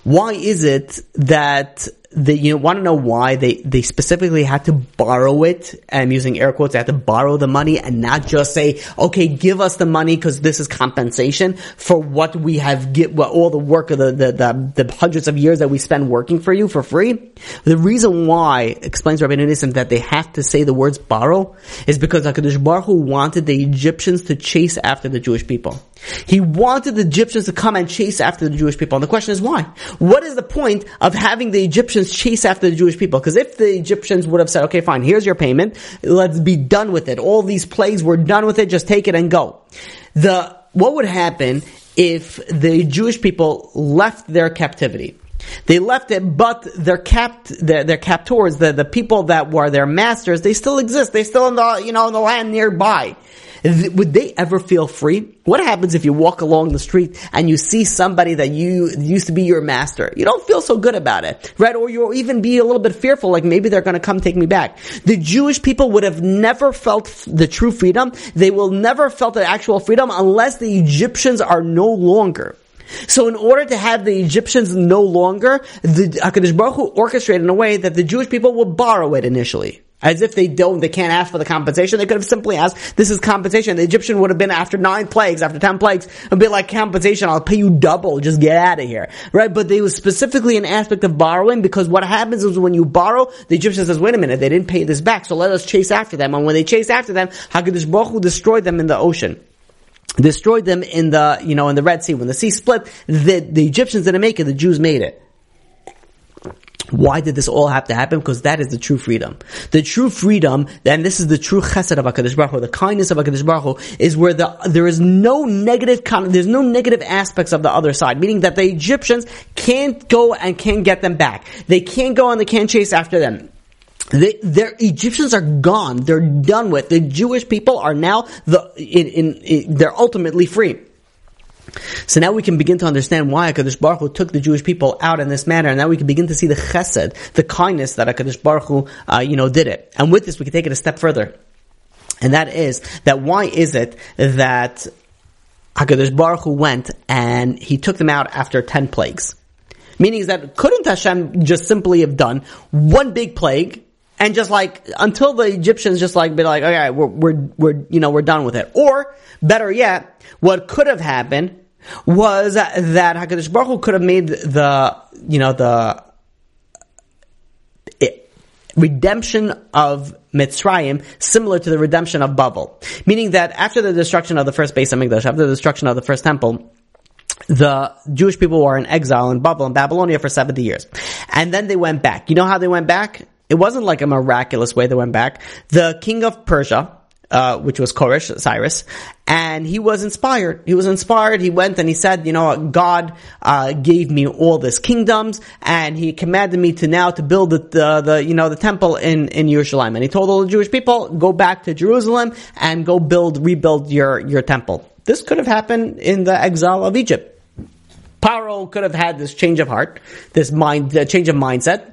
why is it that they, you want to know why they, they specifically had to borrow it. I'm using air quotes. They had to borrow the money and not just say, okay, give us the money because this is compensation for what we have get, well, all the work of the, the, the, the, hundreds of years that we spend working for you for free. The reason why, explains Rabbi Nissim, that they have to say the words borrow is because HaKadosh Baruch Hu wanted the Egyptians to chase after the Jewish people. He wanted the Egyptians to come and chase after the Jewish people. And the question is why? What is the point of having the Egyptians chase after the Jewish people? Because if the Egyptians would have said, okay, fine, here's your payment, let's be done with it. All these plagues, we're done with it, just take it and go. The, what would happen if the Jewish people left their captivity? They left it, but their capt, their, their captors, the, the people that were their masters, they still exist. They still in the, you know, in the land nearby. Would they ever feel free? What happens if you walk along the street and you see somebody that you used to be your master? You don't feel so good about it, right? Or you'll even be a little bit fearful, like maybe they're going to come take me back. The Jewish people would have never felt the true freedom. They will never felt the actual freedom unless the Egyptians are no longer. So in order to have the Egyptians no longer, the HaKadosh Baruch Hu orchestrated in a way that the Jewish people will borrow it initially. As if they don't, they can't ask for the compensation. They could have simply asked, this is compensation. The Egyptian would have been after nine plagues, after ten plagues, a bit like compensation. I'll pay you double. Just get out of here. Right? But they was specifically an aspect of borrowing because what happens is when you borrow, the Egyptian says, wait a minute, they didn't pay this back, so let us chase after them. And when they chase after them, HaKadosh Baruch Hu destroyed them in the ocean destroyed them in the, you know, in the Red Sea. When the sea split, the, the Egyptians didn't make it, the Jews made it. Why did this all have to happen? Because that is the true freedom. The true freedom, then this is the true chesed of HaKadosh Baruch Hu, the kindness of HaKadosh Baruch Hu, is where the, there is no negative, there's no negative aspects of the other side, meaning that the Egyptians can't go and can't get them back. They can't go and they can't chase after them. They, their Egyptians are gone. They're done with. The Jewish people are now the, in, in, in they're ultimately free. So now we can begin to understand why HaKadosh Baruch Hu took the Jewish people out in this manner, and now we can begin to see the chesed, the kindness that HaKadosh Baruch Hu, uh, you know, did it. And with this, we can take it a step further. And that is, that why is it that HaKadosh Baruch Hu went and he took them out after ten plagues? Meaning is that couldn't Hashem just simply have done one big plague, and just like until the Egyptians just like be like, okay, we're we're we're you know we're done with it. Or better yet, what could have happened was that Hakadosh Baruch Hu could have made the you know the eh, redemption of Mitzrayim similar to the redemption of Babel. Meaning that after the destruction of the first Beis HaMikdash, after the destruction of the first temple, the Jewish people were in exile in Babel, Babylonia for 70 years. And then they went back. You know how they went back? It wasn't like a miraculous way they went back. The king of Persia, uh, which was Koresh, Cyrus, and he was inspired. He was inspired. He went and he said, you know, God uh, gave me all these kingdoms, and He commanded me to now to build the, the, the you know the temple in in Jerusalem. And He told all the Jewish people, go back to Jerusalem and go build rebuild your your temple. This could have happened in the exile of Egypt. Paro could have had this change of heart, this mind, uh, change of mindset,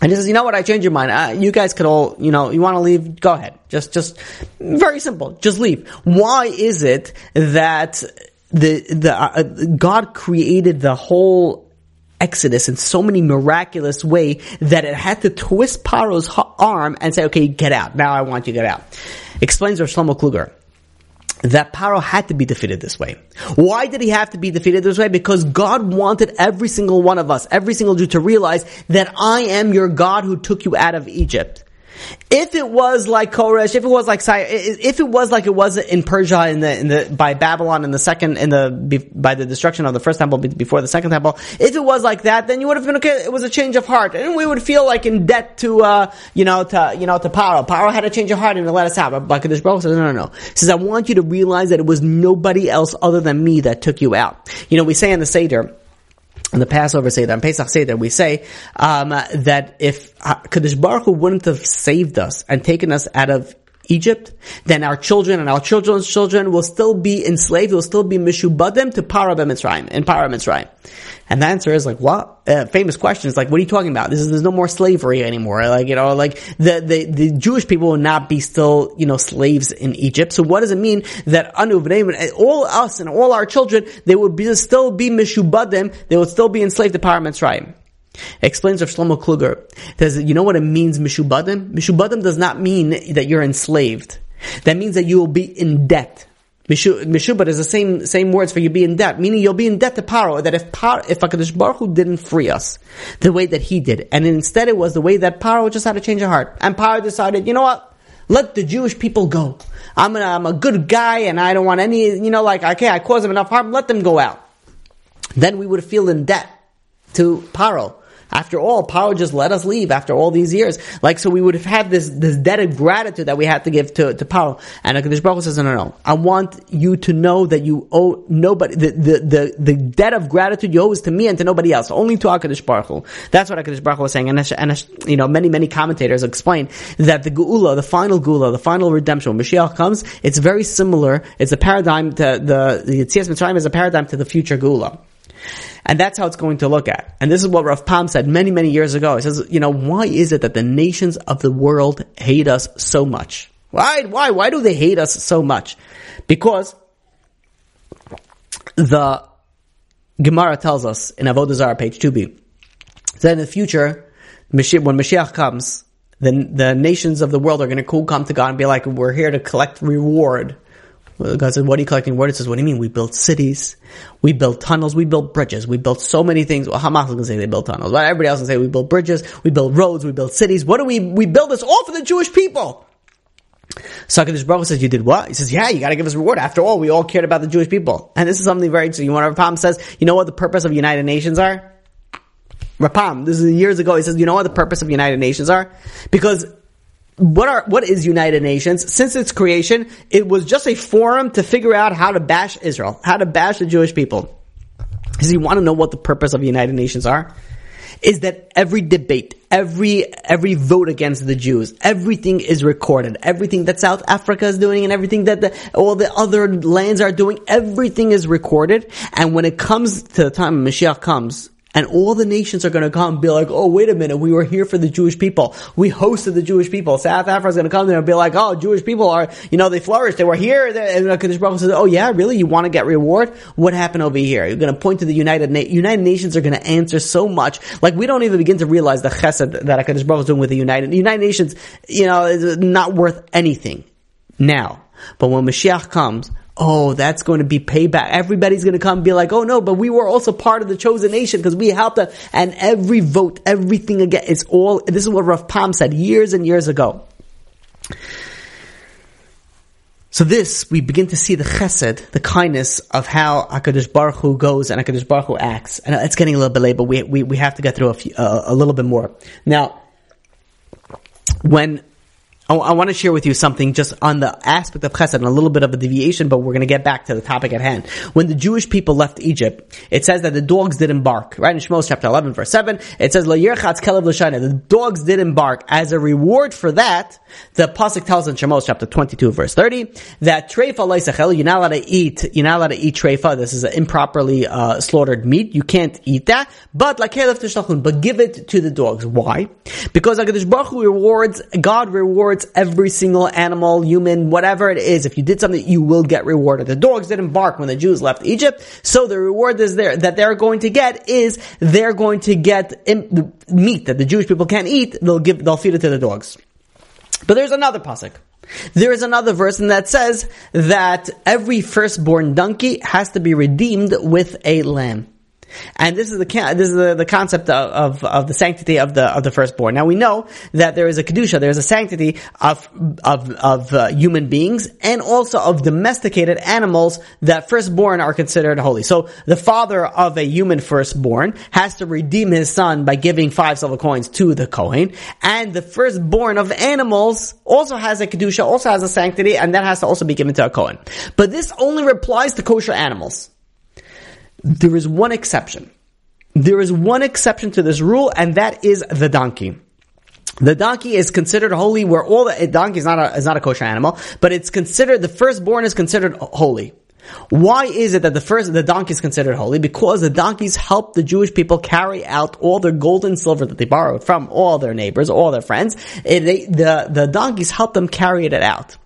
and he says, you know what? I changed your mind. Uh, you guys could all, you know, you want to leave? Go ahead. Just, just very simple. Just leave. Why is it that the the uh, God created the whole Exodus in so many miraculous way that it had to twist Paro's arm and say, "Okay, get out. Now I want you to get out." Explains Rav Shlomo Kluger that Paro had to be defeated this way. Why did he have to be defeated this way? Because God wanted every single one of us, every single Jew to realize that I am your God who took you out of Egypt. If it was like Koresh, if it was like if it was like it was in Persia in the in the by Babylon in the second in the by the destruction of the first temple before the second temple, if it was like that, then you would have been okay. It was a change of heart, and we would feel like in debt to uh, you know to you know to Paro. Paro had a change of heart and to let us out. But Kadosh Baruch says no, no, no. He says I want you to realize that it was nobody else other than me that took you out. You know we say in the Seder the Passover Seder and Pesach Seder, we say um, that if Kadosh Baruch Hu wouldn't have saved us and taken us out of Egypt, then our children and our children's children will still be enslaved, will still be mishubadim to Paro Mitzrayim, in Paro Mitzrayim. And the answer is like, what? Uh, famous question is like, what are you talking about? This is, there's no more slavery anymore. Like, you know, like the, the, the Jewish people will not be still, you know, slaves in Egypt. So what does it mean that all us and all our children, they would be, still be mishubadim, they would still be enslaved to Paro Mitzrayim? Explains Rav Shlomo Kluger. Says, you know what it means, mishubadim? Mishubadim does not mean that you're enslaved. That means that you will be in debt. Mishubad is the same same words for you be in debt, meaning you'll be in debt to Paro. That if Paro, if Hakadosh Baruch Hu didn't free us the way that he did, and instead it was the way that Paro just had to change of heart, and Paro decided, you know what, let the Jewish people go. I'm a, I'm a good guy, and I don't want any, you know, like okay, I caused them enough harm, let them go out. Then we would feel in debt to Paro. After all, Paro just let us leave after all these years. Like, so we would have had this, this debt of gratitude that we had to give to, to Paro. And HaKadosh Baruch says, no, no, no. I want you to know that you owe nobody, the, the, the, the debt of gratitude you owe is to me and to nobody else. Only to HaKadosh Baruch Hu. That's what HaKadosh Baruch Hu was saying. And, and, you know, many, many commentators explain that the Geula, the final Geula, the final redemption, when Mashiach comes, it's very similar. It's a paradigm to the, the Yetzias Mitzrayim is a paradigm to the future Geula. And that's how it's going to look at. And this is what Rav Pam said many, many years ago. He says, you know, why is it that the nations of the world hate us so much? Why, why, why do they hate us so much? Because the Gemara tells us in Avodah Zarah, page 2b, that in the future, when Mashiach comes, then the nations of the world are going to come to God and be like, we're here to collect reward God said, what are you collecting Word? It says, what do you mean? We built cities, we built tunnels, we built bridges, we built so many things. Well, Hamas is going to say they built tunnels, but everybody else can say we built bridges, we built roads, we built cities. What do we, we build this all for the Jewish people. HaKadosh Baruch says, you did what? He says, yeah, you gotta give us reward. After all, we all cared about the Jewish people. And this is something very interesting. One of Rav Pam says, you know what the purpose of United Nations are? Rav Pam, this is years ago, he says, you know what the purpose of United Nations are? Because what are what is United Nations? Since its creation, it was just a forum to figure out how to bash Israel, how to bash the Jewish people. Does you want to know what the purpose of United Nations are? Is that every debate, every every vote against the Jews, everything is recorded. Everything that South Africa is doing and everything that the, all the other lands are doing, everything is recorded. And when it comes to the time Mashiach comes, and all the nations are going to come and be like, oh, wait a minute, we were here for the Jewish people. We hosted the Jewish people. South Africa is going to come there and be like, oh, Jewish people are, you know, they flourished. They were here. And Kadosh Baruch says, oh yeah, really? You want to get reward? What happened over here? You're going to point to the United Na- United Nations are going to answer so much. Like we don't even begin to realize the chesed that Kadosh Baruch is doing with the United, the United Nations, you know, is not worth anything now. But when Mashiach comes, oh, that's going to be payback. Everybody's going to come and be like, oh no, but we were also part of the chosen nation because we helped them. And every vote, everything again, it's all, this is what Rav Pam said years and years ago. So this, we begin to see the chesed, the kindness of how HaKadosh Baruch Hu goes and HaKadosh Baruch Hu acts. And it's getting a little bit late, but we, we, we have to get through a, few, uh, a little bit more. Now, when I, I want to share with you something just on the aspect of chesed and a little bit of a deviation, but we're going to get back to the topic at hand. When the Jewish people left Egypt, it says that the dogs didn't bark. Right in Shmos chapter 11 verse 7, it says, The dogs didn't bark. As a reward for that, the Pasuk tells in Shmos chapter 22 verse 30, that treifa you're not allowed to eat, you're not allowed to eat treifa. This is an improperly uh, slaughtered meat. You can't eat that. But but give it to the dogs. Why? Because Baruch rewards, God rewards every single animal, human, whatever it is. If you did something, you will get rewarded. The dogs didn't bark when the Jews left Egypt, so the reward is there that they're going to get is they're going to get meat that the Jewish people can't eat. They'll give, they'll feed it to the dogs. But there's another pasuk. There is another verse and that says that every firstborn donkey has to be redeemed with a lamb. And this is the this is the, the concept of, of, of, the sanctity of the of the firstborn. Now we know that there is a kedusha, there is a sanctity of of of uh, human beings and also of domesticated animals that firstborn are considered holy. So the father of a human firstborn has to redeem his son by giving five silver coins to the kohen, and the firstborn of animals also has a kedusha, also has a sanctity, and that has to also be given to a kohen. But this only applies to kosher animals. There is one exception. There is one exception to this rule, and that is the donkey. The donkey is considered holy where all the donkey is not a, is not a kosher animal, but it's considered, the firstborn is considered holy. Why is it that the first, the donkey is considered holy? Because the donkeys help the Jewish people carry out all their gold and silver that they borrowed from all their neighbors, all their friends. It, they, the, the donkeys help them carry it out.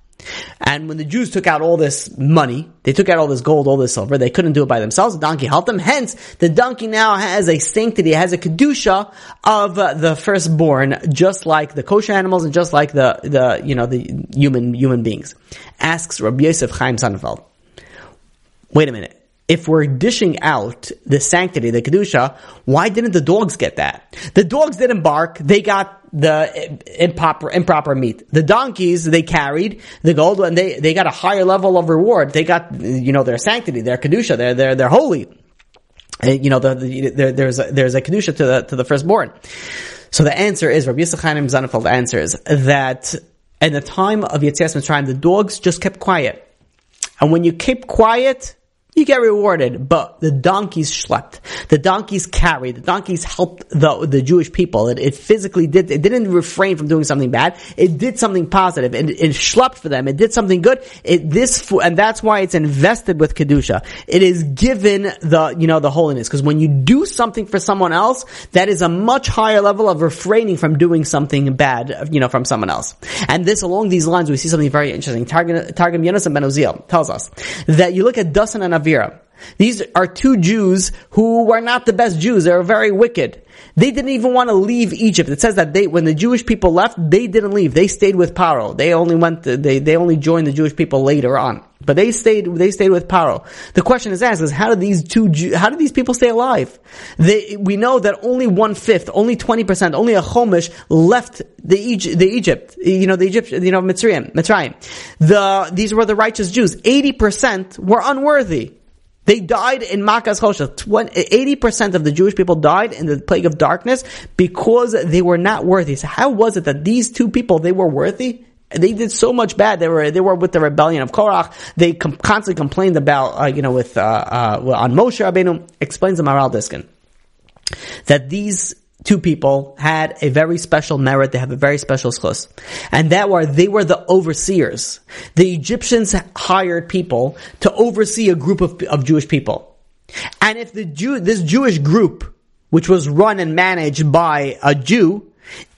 And when the Jews took out all this money, they took out all this gold, all this silver, they couldn't do it by themselves. The donkey helped them. Hence, the donkey now has a sanctity, has a kedusha of uh, the firstborn, just like the kosher animals and just like the, the, you know, the human, human beings. Asks Rabbi Yosef Chaim Sonnenfeld. Wait a minute if we're dishing out the sanctity, the kedusha, why didn't the dogs get that? The dogs didn't bark; they got the improper improper meat. The donkeys they carried the gold, and they they got a higher level of reward. They got you know their sanctity, their kedusha, they're they're holy. Uh, you know the, the, there, there's a, there's a kedusha to the to the firstborn. So the answer is Rabbi Yisrael Chaim Sonnenfeld answers that in the time of Yetzias Mitzrayim, the dogs just kept quiet, and when you keep quiet you get rewarded, but the donkeys schlepped. The donkeys carried. The donkeys helped the, the Jewish people. It, it physically did, it didn't refrain from doing something bad. It did something positive. It, it schlepped for them. It did something good. It, this, and that's why it's invested with Kedusha. It is given the, you know, the holiness. Cause when you do something for someone else, that is a much higher level of refraining from doing something bad, you know, from someone else. And this, along these lines, we see something very interesting. Targum, Targum Yonasan Ben Uziel tells us that you look at Dasan and These are two Jews who were not the best Jews. They were very wicked. They didn't even want to leave Egypt. It says that they, when the Jewish people left, they didn't leave. They stayed with Paro. They only went, to, they, they only joined the Jewish people later on. But they stayed, they stayed with Paro. The question is asked is how did these two, how did these people stay alive? They, we know that only one fifth, only 20%, only a Chomish left the Egypt, the Egypt, you know, the Egypt, you know, Mitzrayim, Mitzrayim. The, these were the righteous Jews. 80% were unworthy. They died in Makas Choshech. 80% of the Jewish people died in the plague of darkness because they were not worthy. So how was it that these two people, they were worthy? They did so much bad. They were, they were with the rebellion of Korach. They com- constantly complained about, uh, you know, with, uh, uh, on Moshe Rabbeinu, explains the Maharil Diskin. That these two people had a very special merit. They have a very special zchus. And that were, they were the overseers. The Egyptians hired people to oversee a group of, of Jewish people. And if the Jew, this Jewish group, which was run and managed by a Jew,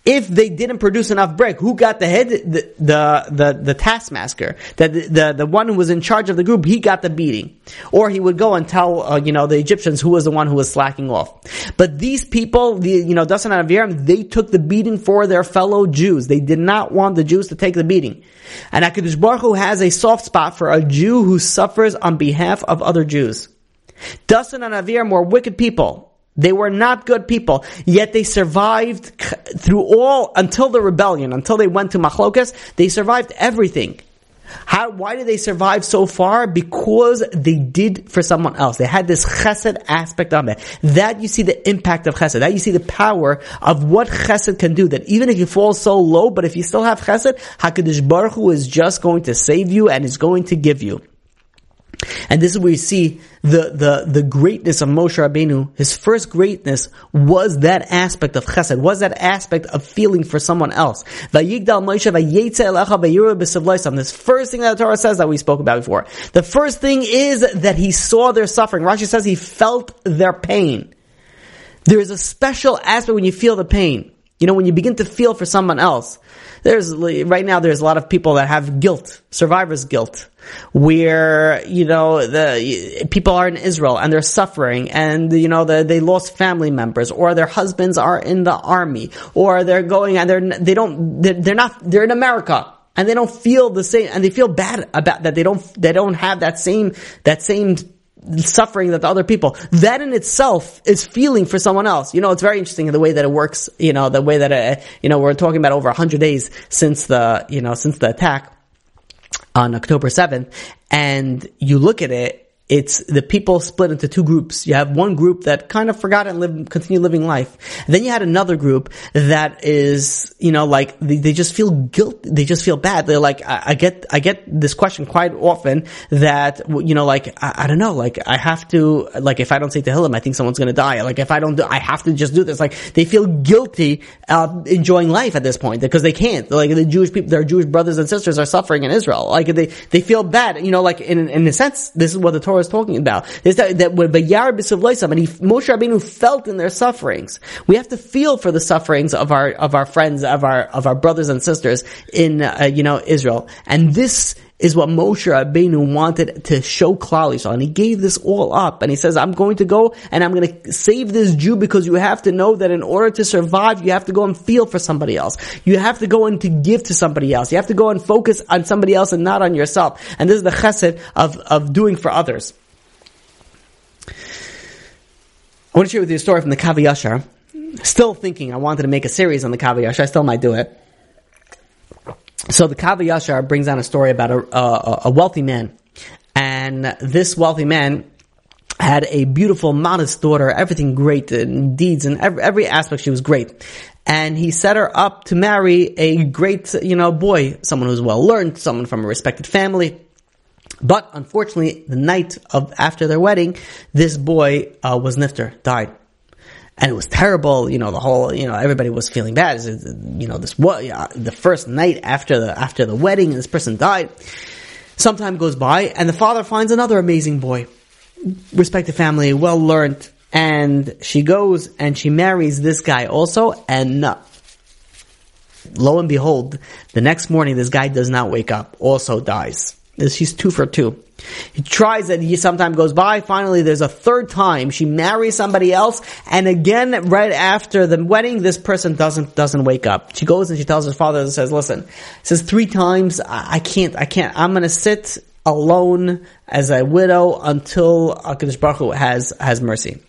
if they didn't produce enough bread, who got the head? The, the, the, the taskmaster, the, the, the one who was in charge of the group, he got the beating. Or he would go and tell, uh, you know, the Egyptians who was the one who was slacking off. But these people, the, you know, Dasan and Aviram, they took the beating for their fellow Jews. They did not want the Jews to take the beating. And HaKadosh Baruch Hu has a soft spot for a Jew who suffers on behalf of other Jews. Dasan and Aviram were wicked people. They were not good people, yet they survived through all, until the rebellion, until they went to Machlokas, they survived everything. How, why did they survive so far? Because they did for someone else. They had this chesed aspect on it. That you see the impact of chesed. That you see the power of what chesed can do. That even if you fall so low, but if you still have chesed, HaKadosh Baruch Hu is just going to save you and is going to give you. And this is where you see the, the, the greatness of Moshe Rabbeinu. His first greatness was that aspect of chesed, was that aspect of feeling for someone else. This first thing that the Torah says that we spoke about before. The first thing is that he saw their suffering. Rashi says he felt their pain. There is a special aspect when you feel the pain. You know, when you begin to feel for someone else. There's, right now there's a lot of people that have guilt, survivor's guilt where you know the people are in Israel and they're suffering, and you know the, they lost family members, or their husbands are in the army, or they're going and they're they don't they're, they're not they're in America and they don't feel the same, and they feel bad about that they don't they don't have that same that same suffering that the other people. That in itself is feeling for someone else. You know, it's very interesting the way that it works. You know, the way that it, you know we're talking about over hundred days since the you know since the attack on October 7th, and you look at it, it's the people split into two groups. You have one group that kind of forgot and live, continue living life. And then you had another group that is, you know, like they, they just feel guilt. They just feel bad. They're like, I, I, get, I get this question quite often that, you know, like, I, I, don't know, like I have to, like if I don't say to Tehillim, I think someone's going to die. Like if I don't do, I have to just do this. Like they feel guilty, uh, enjoying life at this point because they can't. Like the Jewish people, their Jewish brothers and sisters are suffering in Israel. Like they, they feel bad, you know, like in, in a sense, this is what the Torah Is talking about. Is that, that when Vayar B'Sivloisam, and he, Moshe Rabbeinu felt in their sufferings. We have to feel for the sufferings of our, of our friends, of our, of our brothers and sisters in, uh, you know, Israel. And this is what Moshe Rabbeinu wanted to show Klal Yisrael. And he gave this all up. And he says, I'm going to go and I'm going to save this Jew because you have to know that in order to survive, you have to go and feel for somebody else. You have to go and to give to somebody else. You have to go and focus on somebody else and not on yourself. And this is the chesed of, of doing for others. I want to share with you a story from the Kav HaYashar. Still thinking I wanted to make a series on the Kav HaYashar. I still might do it. So the Kav HaYashar brings down a story about a, a, a wealthy man. And this wealthy man had a beautiful, modest daughter, everything great, and deeds, and every, every aspect she was great. And he set her up to marry a great, you know, boy, someone who's well learned, someone from a respected family. But unfortunately, the night of after their wedding, this boy uh, was nifter, died and it was terrible. You know, the whole, you know, everybody was feeling bad. You know, this what the first night after the after the wedding, this person died. Some time goes by, and the father finds another amazing boy, respected family, well learned, and she goes and she marries this guy also, and. Uh, lo and behold, the next morning this guy does not wake up, also dies. She's two for two. He tries it, he sometime goes by, finally there's a third time, she marries somebody else, and again, right after the wedding, this person doesn't, doesn't wake up. She goes and she tells her father and says, listen, says three times, I, I can't, I can't, I'm gonna sit alone as a widow until HaKadosh Baruch Hu has, has mercy.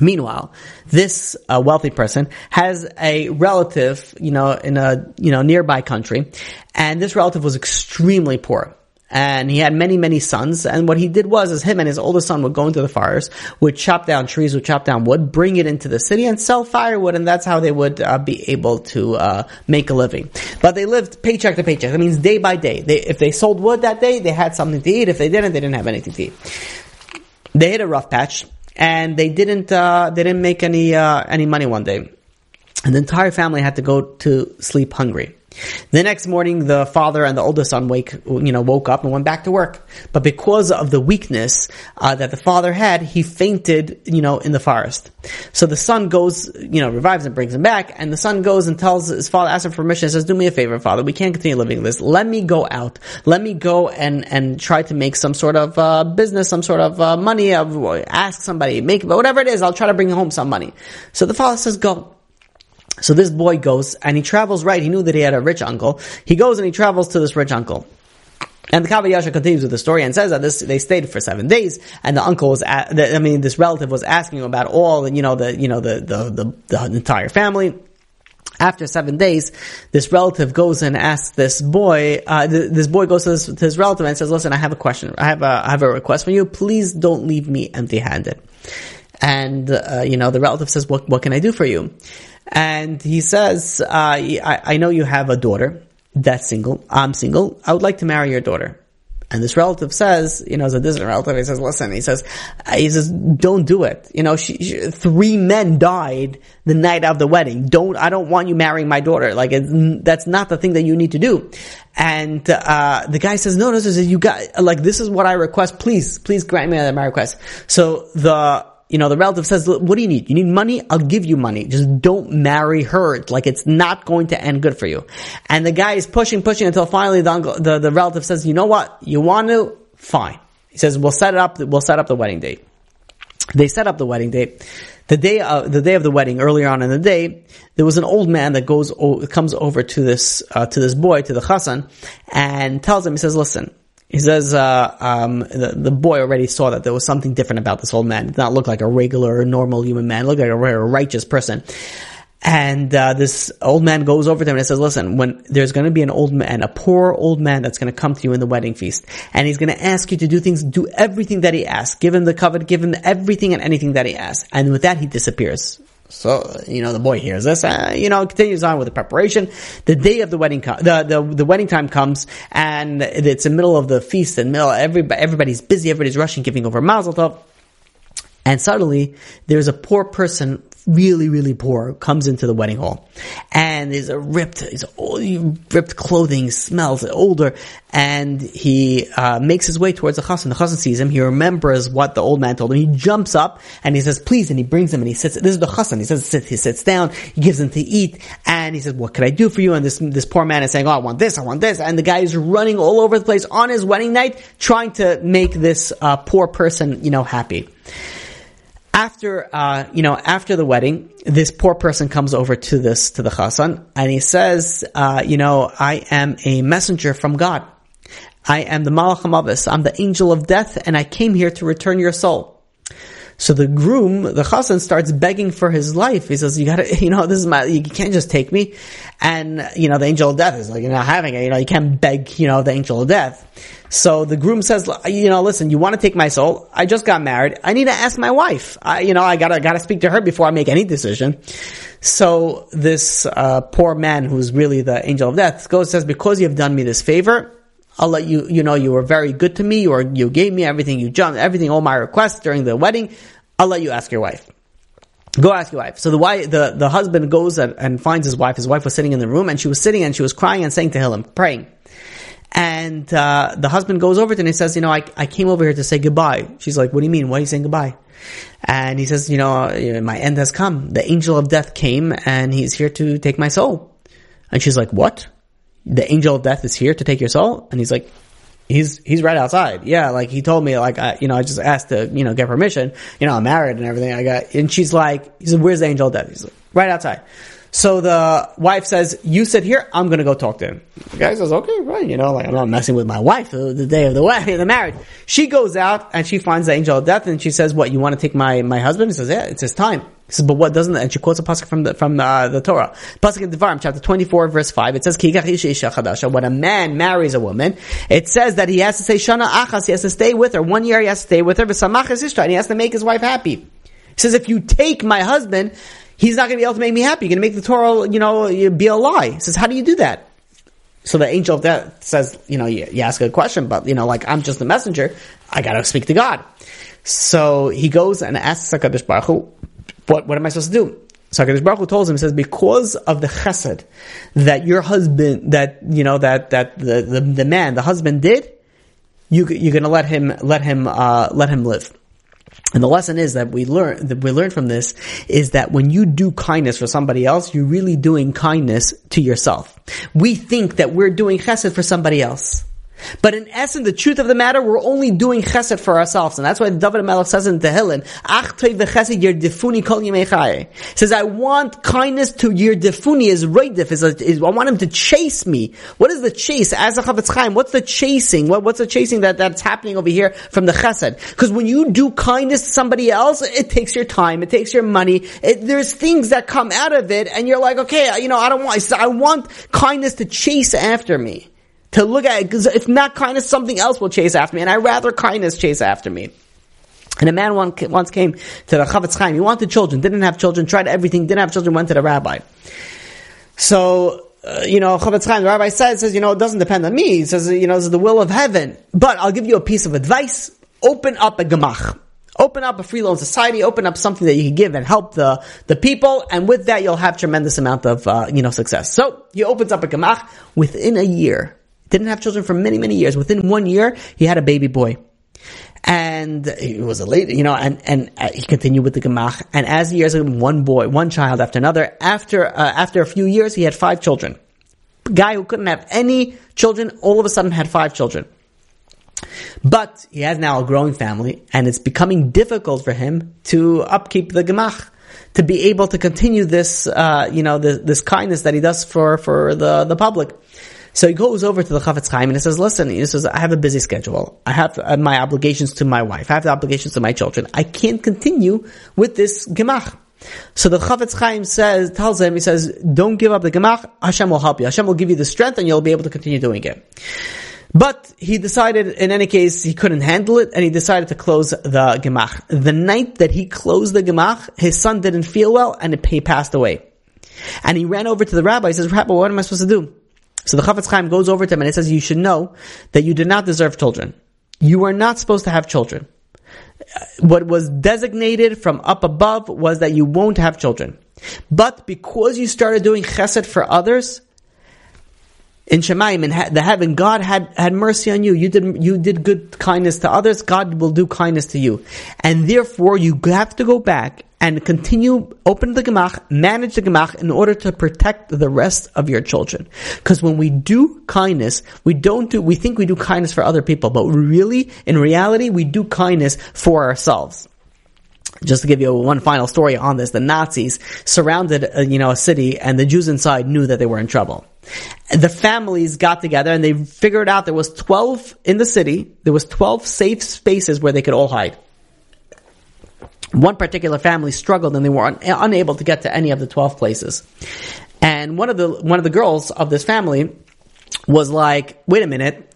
Meanwhile, this uh, wealthy person has a relative, you know, in a you know nearby country, and this relative was extremely poor and he had many, many sons. And what he did was, is him and his oldest son would go into the forest, would chop down trees, would chop down wood, bring it into the city, and sell firewood, and that's how they would uh, be able to uh, make a living. But they lived paycheck to paycheck. That means day by day. They, if they sold wood that day, they had something to eat. If they didn't, they didn't have anything to eat. They hit a rough patch, and they didn't uh, they didn't make any uh, any money one day, and the entire family had to go to sleep hungry. The next morning, the father and the oldest son wake, you know, woke up and went back to work. But because of the weakness uh, that the father had, he fainted, you know, in the forest. So the son goes, you know, revives and brings him back, and the son goes and tells his father, asks him for permission, says, "Do me a favor, father. We can't continue living this. Let me go out. Let me go and and try to make some sort of uh, business, some sort of uh, money. ask somebody, make whatever it is. I'll try to bring home some money." So the father says, "Go." So this boy goes and he travels right. He knew that he had a rich uncle. He goes and he travels to this rich uncle. And the Kav HaYashar continues with the story and says that this, they stayed for seven days, and the uncle was, at, the, I mean, this relative was asking him about all, you know, the, you know, the, the, the, the entire family. After seven days, this relative goes and asks this boy, uh, th- this boy goes to, this, to his relative and says, listen, I have a question. I have a, I have a request for you. Please don't leave me empty handed. And, uh, you know, the relative says, what, what can I do for you? And he says, uh, I, I know you have a daughter that's single. I'm single. I would like to marry your daughter. And this relative says, you know, as a distant relative, he says, listen, he says, he says, don't do it. You know, she, she, three men died the night of the wedding. Don't, I don't want you marrying my daughter. Like, that's not the thing that you need to do. And, uh, the guy says, no, no, says, you got, like, this is what I request. Please, please grant me that my request. So the, you know, the relative says, what do you need? You need money? I'll give you money. Just don't marry her. Like it's not going to end good for you. And the guy is pushing, pushing until finally the uncle, the, the relative says, you know what? You want to? Fine. He says, we'll set it up, we'll set up the wedding date. They set up the wedding date. The day of, the day of the wedding, earlier on in the day, there was an old man that goes, comes over to this, uh, to this boy, to the chassan, and tells him, he says, listen, he says uh, um, the, the, boy already saw that there was something different about this old man. It did not look like a regular, normal human man. It looked like a, righteous person. And uh, this old man goes over to him and says, "Listen, when there's going to be an old man, a poor old man that's going to come to you in the wedding feast, and he's going to ask you to do things, do everything that he asks, give him the kavod, give him everything and anything that he asks, and with that he disappears." So, you know, the boy hears this, uh, you know, continues on with the preparation. The day of the wedding, co- the, the, the wedding time comes and it's the middle of the feast and middle, everybody, everybody's busy, everybody's rushing, giving over mazel tov. And suddenly, there's a poor person really, really poor, comes into the wedding hall. And there's a ripped, he's old, ripped clothing, smells older, and he uh, makes his way towards the chassan. The chassan sees him, he remembers what the old man told him, he jumps up, and he says, please, and he brings him, and he sits, this is the chassan, he says, sit, he sits down, he gives him to eat, and he says, what can I do for you? And this, this poor man is saying, oh, I want this, I want this, and the guy is running all over the place on his wedding night, trying to make this uh, poor person, you know, happy after uh, you know after the wedding, this poor person comes over to this to the chassan and he says, uh, you know, I am a messenger from God. I am the Malach HaMavis. I'm the angel of death, and I came here to return your soul. So the groom, the chassan, starts begging for his life. He says, "You gotta, <laughs> you know, this is my. You can't just take me." And you know, the angel of death is like, "You're not having it." You know, you can't beg, you know, the angel of death. So the groom says, you know, listen, you want to take my soul? I just got married. I need to ask my wife. I, you know, I gotta, gotta speak to her before I make any decision. So this, uh, poor man who's really the angel of death goes, says, because you have done me this favor, I'll let you, you know, you were very good to me, or you gave me everything, you jumped, everything, all my requests during the wedding. I'll let you ask your wife. Go ask your wife. So the wife, the, the husband goes and, and finds his wife. His wife was sitting in the room and she was sitting and she was crying and saying Tehillim, praying. And uh, the husband goes over to her and he says, you know, I, I came over here to say goodbye. She's like, what do you mean? Why are you saying goodbye? And he says, you know, my end has come. The angel of death came and he's here to take my soul. And she's like, what? The angel of death is here to take your soul? And he's like, he's, he's right outside. Yeah, like he told me, like, I, you know, I just asked to, you know, get permission. You know, I'm married and everything. I got, and she's like, he said, where's the angel of death? He's like, right outside. So the wife says, you sit here, I'm gonna go talk to him. The guy says, okay, right, you know, like I'm not messing with my wife the, day of the <laughs> wedding, the marriage. She goes out and she finds the angel of death and she says, what, you want to take my, my husband? He says, yeah, it's his time. He says, but what doesn't, that? and she quotes a pasuk from the, from uh, the Torah. Pasuk in Devarim, chapter 24, verse 5, it says, when a man marries a woman, it says that he has to say, shana achas, he has to stay with her. One year he has to stay with her, and he has to make his wife happy. He says, if you take my husband, he's not going to be able to make me happy. You're going to make the Torah, you know, be a lie. He says, how do you do that? So the angel of death says, you know, you, you ask a question, but you know, like I'm just a messenger. I got to speak to God. So he goes and asks Hakadosh Baruch Hu, what what am I supposed to do? So HaKadosh Baruch Hu tells him, he says, because of the chesed that your husband, that, you know, that, that the, the, the man, the husband did, you, you're gonna let him, let him, uh, let him live. And the lesson is that we learn that we learn from this is that when you do kindness for somebody else, you're really doing kindness to yourself. We think that we're doing chesed for somebody else. But in essence, the truth of the matter, we're only doing chesed for ourselves. And that's why David Melech says in Tehillim, Ach v'chesed yerdifuni kol yimei says, I want kindness to yerdifuni is reidif, is, is, I want him to chase me. What is the chase? As a Chafetz Chaim, what's the chasing? What, what's the chasing that, that's happening over here from the chesed? Because when you do kindness to somebody else, it takes your time, it takes your money, it, there's things that come out of it, and you're like, okay, you know, I don't want, I want kindness to chase after me to look at it, because if not kindness, something else will chase after me, and I rather kindness chase after me. And a man once came to the Chafetz Chaim. He wanted children, didn't have children, tried everything, didn't have children, went to the rabbi. So, uh, you know, Chafetz Chaim, the rabbi says, says, you know, it doesn't depend on me. He says, you know, this is the will of heaven. But I'll give you a piece of advice. Open up a gemach. Open up a free loan society, open up something that you can give and help the, the people, and with that you'll have tremendous amount of, uh, you know, success. So, he opens up a gemach within a year didn't have children for many, many years. Within one year, he had a baby boy. And he was a lady, you know, and, and uh, he continued with the Gemach. And as the years one boy, one child after another. After, uh, after a few years, he had five children. Guy who couldn't have any children, all of a sudden had five children. But he has now a growing family, and it's becoming difficult for him to upkeep the Gemach to be able to continue this, uh, you know, this, this, kindness that he does for, for the, the public. So he goes over to the Chafetz Chaim and he says, listen, he says, I have a busy schedule. I have uh, my obligations to my wife. I have the obligations to my children. I can't continue with this gemach. So the Chafetz Chaim says, tells him, he says, don't give up the gemach. Hashem will help you. Hashem will give you the strength and you'll be able to continue doing it. But he decided, in any case, he couldn't handle it, and he decided to close the gemach. The night that he closed the gemach, his son didn't feel well, and he passed away. And he ran over to the rabbi. He says, "Rabbi, what am I supposed to do?" So the Chafetz Chaim goes over to him and he says, you should know that you do not deserve children. You are not supposed to have children. What was designated from up above was that you won't have children. But because you started doing chesed for others, in Shamayim, in the heaven, God had, had mercy on you. You did, you did good kindness to others. God will do kindness to you. And therefore, you have to go back and continue, open the gemach, manage the gemach in order to protect the rest of your children. Because when we do kindness, we don't do, we think we do kindness for other people, but really, in reality, we do kindness for ourselves. Just to give you one final story on this, the Nazis surrounded, uh, you know, a city and the Jews inside knew that they were in trouble. The families got together and they figured out there was 12 in the city, there was 12 safe spaces where they could all hide. One particular family struggled and they were un- unable to get to any of the 12 places. And one of the, one of the girls of this family was like, wait a minute,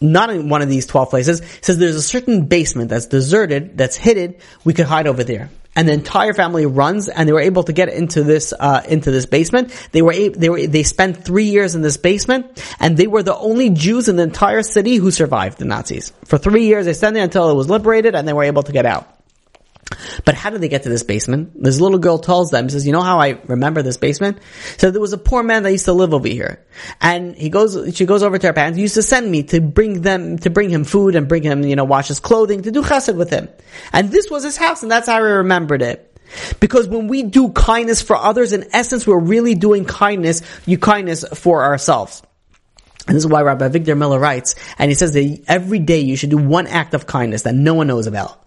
not in one of these 12 places, says there's a certain basement that's deserted, that's hidden, we could hide over there. And the entire family runs, and they were able to get into this uh, into this basement. They were able, they were they spent three years in this basement, and they were the only Jews in the entire city who survived the Nazis. For three years, they stayed there until it was liberated, and they were able to get out. But how did they get to this basement? This little girl tells them, says, you know how I remember this basement? So there was a poor man that used to live over here. And he goes, she goes over to her parents, he used to send me to bring them, to bring him food and bring him, you know, wash his clothing, to do chesed with him. And this was his house and that's how I remembered it. Because when we do kindness for others, in essence, we're really doing kindness, you kindness for ourselves. And this is why Rabbi Avigdor Miller writes, and he says that every day you should do one act of kindness that no one knows about